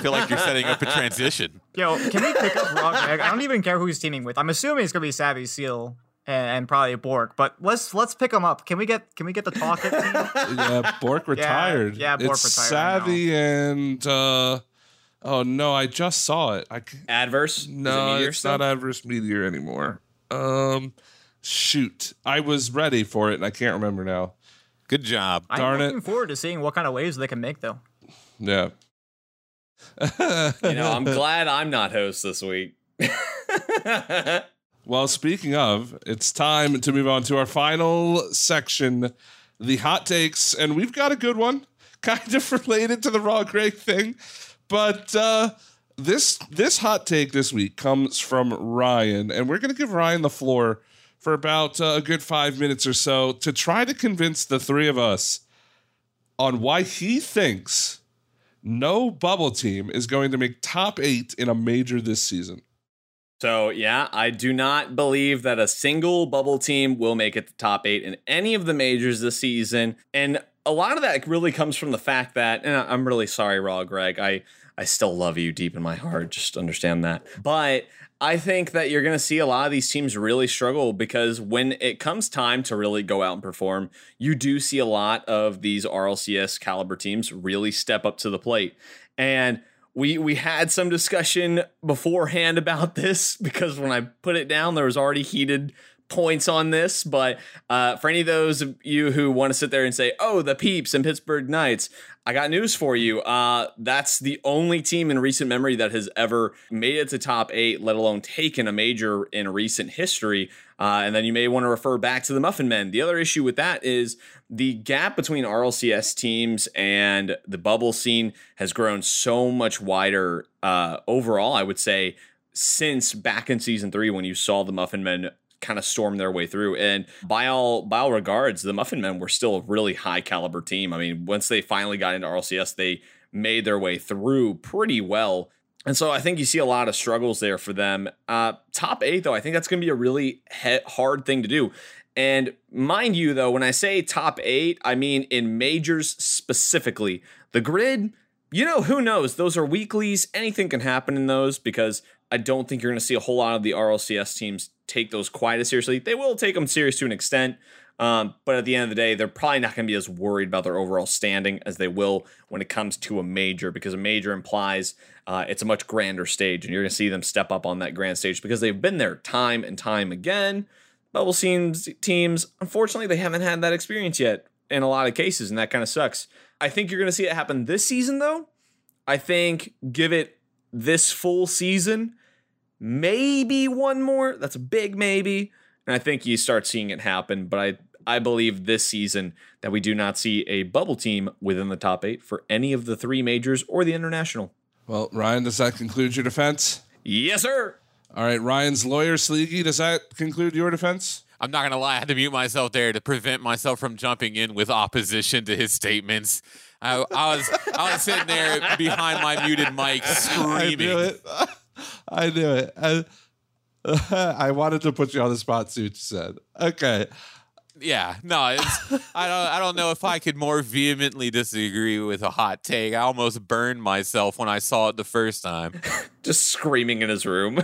I feel like you're setting up a transition. Yo, can we pick up Raw Greg? I don't even care who he's teaming with. I'm assuming it's gonna be Savvy Seal and, and probably Bork. But let's let's pick him up. Can we get can we get the talk team? Yeah, Bork retired. yeah, Bork it's retired, I know. Savvy and uh oh no, I just saw it. I, there. Adverse? Is it no, it's still? not Adverse Meteor anymore. Um, shoot, I was ready for it and I can't remember now. Good job. I'm Darn it. looking forward to seeing what kind of waves they can make though. Yeah. You know, I'm glad I'm not host this week. Well, speaking of, it's time to move on to our final section, the hot takes, and we've got a good one, kind of related to the Raw Greg thing, but uh, this this hot take this week comes from Ryan, and we're going to give Ryan the floor for about uh, a good five minutes or so to try to convince the three of us on why he thinks no bubble team is going to make top eight in a major this season. So, yeah, I do not believe that a single bubble team will make it to top eight in any of the majors this season. And a lot of that really comes from the fact that, and I'm really sorry, Raw Greg. I, I still love you deep in my heart. Just understand that. But I think that you're going to see a lot of these teams really struggle because when it comes time to really go out and perform, you do see a lot of these RLCS caliber teams really step up to the plate. And we we had some discussion beforehand about this because when I put it down, there was already heated points on this. But uh, for any of those of you who want to sit there and say, "Oh, the Peeps and Pittsburgh Knights," I got news for you. Uh, that's the only team in recent memory that has ever made it to top eight, let alone taken a major in recent history. Uh, and then you may want to refer back to the Muffin Men. The other issue with that is the gap between RLCS teams and the bubble scene has grown so much wider uh, overall, I would say, since back in season three when you saw the Muffin Men kind of storm their way through. And by all by all regards, the Muffin Men were still a really high caliber team. I mean, once they finally got into RLCS, they made their way through pretty well. And so I think you see a lot of struggles there for them. Uh, top eight, though, I think that's going to be a really he- hard thing to do. And mind you, though, when I say top eight, I mean in majors specifically. The grid, you know, who knows? Those are weeklies. Anything can happen in those because I don't think you're going to see a whole lot of the RLCS teams take those quite as seriously. They will take them serious to an extent. Um, but at the end of the day, they're probably not going to be as worried about their overall standing as they will when it comes to a major, because a major implies uh, it's a much grander stage, and you're going to see them step up on that grand stage because they've been there time and time again. Bubble teams, teams, unfortunately, they haven't had that experience yet in a lot of cases, and that kind of sucks. I think you're going to see it happen this season, though. I think give it this full season, maybe one more. That's a big maybe. And I think you start seeing it happen. But I, I believe this season that we do not see a bubble team within the top eight for any of the three majors or the international. Well, Ryan, does that conclude your defense? Yes, sir. All right, Ryan's lawyer, Sleeky, does that conclude your defense? I'm not gonna lie, I had to mute myself there to prevent myself from jumping in with opposition to his statements. I, I was I was sitting there behind my muted mic screaming. I knew it. I knew. I, I wanted to put you on the spot, Suit said. Okay. Yeah, no, it's, I don't I don't know if I could more vehemently disagree with a hot take. I almost burned myself when I saw it the first time. Just screaming in his room.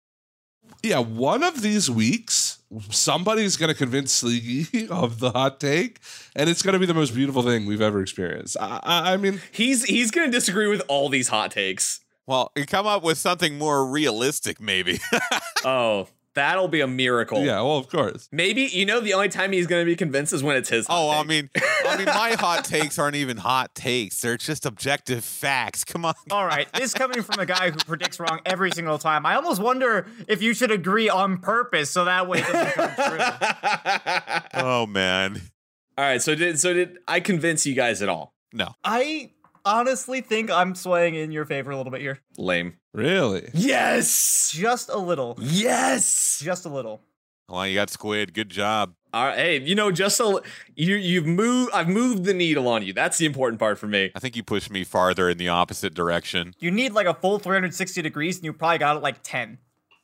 yeah, one of these weeks, somebody's going to convince Sleegy of the hot take, and it's going to be the most beautiful thing we've ever experienced. I, I, I mean, He's he's gonna disagree with all these hot takes. Well, you come up with something more realistic, maybe. Oh, that'll be a miracle. yeah, well, of course. Maybe you know the only time he's gonna be convinced is when it's his. Oh, hot oh, I mean, I mean, my hot takes aren't even hot takes; they're just objective facts. Come on. All right, this coming from a guy who predicts wrong every single time. I almost wonder if you should agree on purpose so that way it doesn't come true. Oh man, all right. So did so did I convince you guys at all? no. I honestly think I'm swaying in your favor a little bit here. Lame. Really? Yes. Just a little. Yes. Just a little. Well, you got squid. Good job. All right. Hey, you know, just so you you've moved, I've moved the needle on you. That's the important part for me. I think you pushed me farther in the opposite direction. You need like a full 360 degrees, and you probably got it like 10.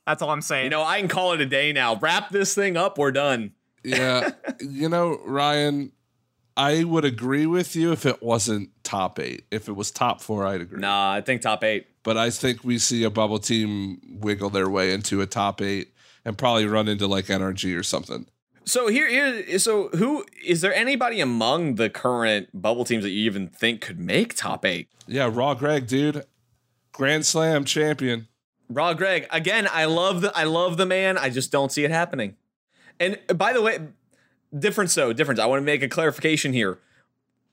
That's all I'm saying. You know, I can call it a day now. Wrap this thing up. We're done. Yeah. you know, Ryan, I would agree with you if it wasn't top eight. If it was top four, I'd agree. Nah, I think top eight. But I think we see a bubble team wiggle their way into a top eight and probably run into like NRG or something. So here, here, so who is there? Anybody among the current bubble teams that you even think could make top eight? Yeah, Raw Greg, dude. Grand Slam champion. Raw Greg again. I love the I love the man. I just don't see it happening. And by the way, difference though difference. I want to make a clarification here.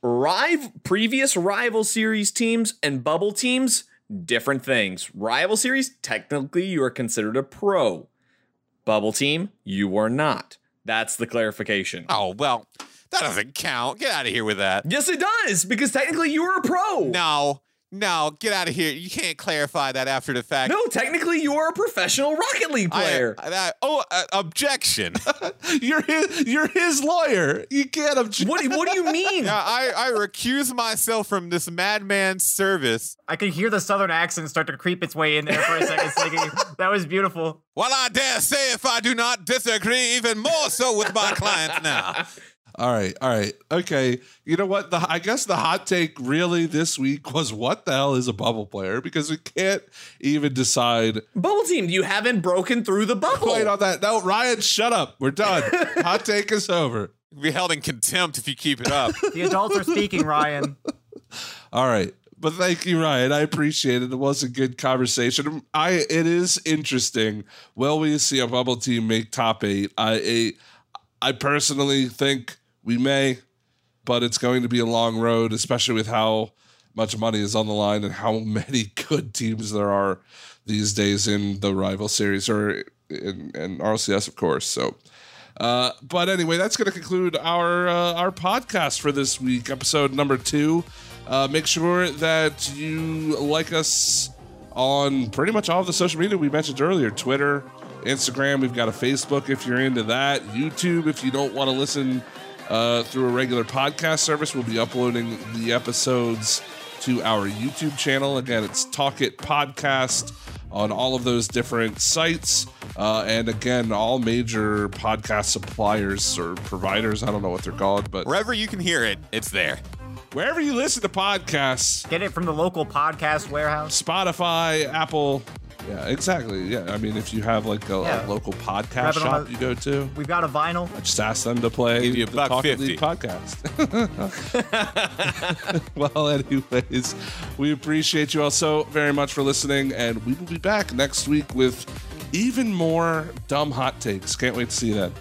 Rival previous rival series teams and bubble teams different things. Rival series technically you are considered a pro. Bubble team you are not. That's the clarification. Oh well, that doesn't count. Get out of here with that. Yes, it does because technically you are a pro. No, no, get out of here. You can't clarify that after the fact. No, technically you are a professional Rocket League player. I- I- oh, uh, objection. You're his, you're his lawyer. You can't object. what, what do you mean? Yeah, I, I recuse myself from this madman's service. I could hear the southern accent start to creep its way in there for a second. Sliggy. that was beautiful. Well, I dare say if I do not disagree even more so with my clients now. All right, all right, okay. You know what? The I guess the hot take really this week was what the hell is a bubble player because we can't even decide. Bubble team, you haven't broken through the bubble. Wait on that. No, Ryan, shut up. We're done. hot take is over. Be held in contempt if you keep it up. The adults are speaking, Ryan. All right. But thank you, Ryan. I appreciate it. It was a good conversation. I it is interesting. Will we see a bubble team make top eight? I I personally think we may, but it's going to be a long road, especially with how much money is on the line and how many good teams there are these days in the rival series or in, in RLCS, of course. So uh, but anyway, that's going to conclude our uh, our podcast for this week, episode number two. Uh, make sure that you like us on pretty much all of the social media we mentioned earlier Twitter, Instagram. We've got a Facebook if you're into that, YouTube if you don't want to listen uh, through a regular podcast service. We'll be uploading the episodes to our YouTube channel. Again, it's Talk It Podcast on all of those different sites. Uh, and again, all major podcast suppliers or providers. I don't know what they're called, but Wherever you can hear it, it's there. wherever you listen to podcasts, Get it from the local podcast warehouse. Spotify, Apple. Yeah, exactly. Yeah, I mean, if you have like a, a local podcast Grab it on shop a- you go to, We've got a vinyl. I just ask them to play Give you a the Talk 50. League podcast. well, anyways, we appreciate you all so very much for listening, and we will be back next week with even more dumb hot takes. Can't wait to see that.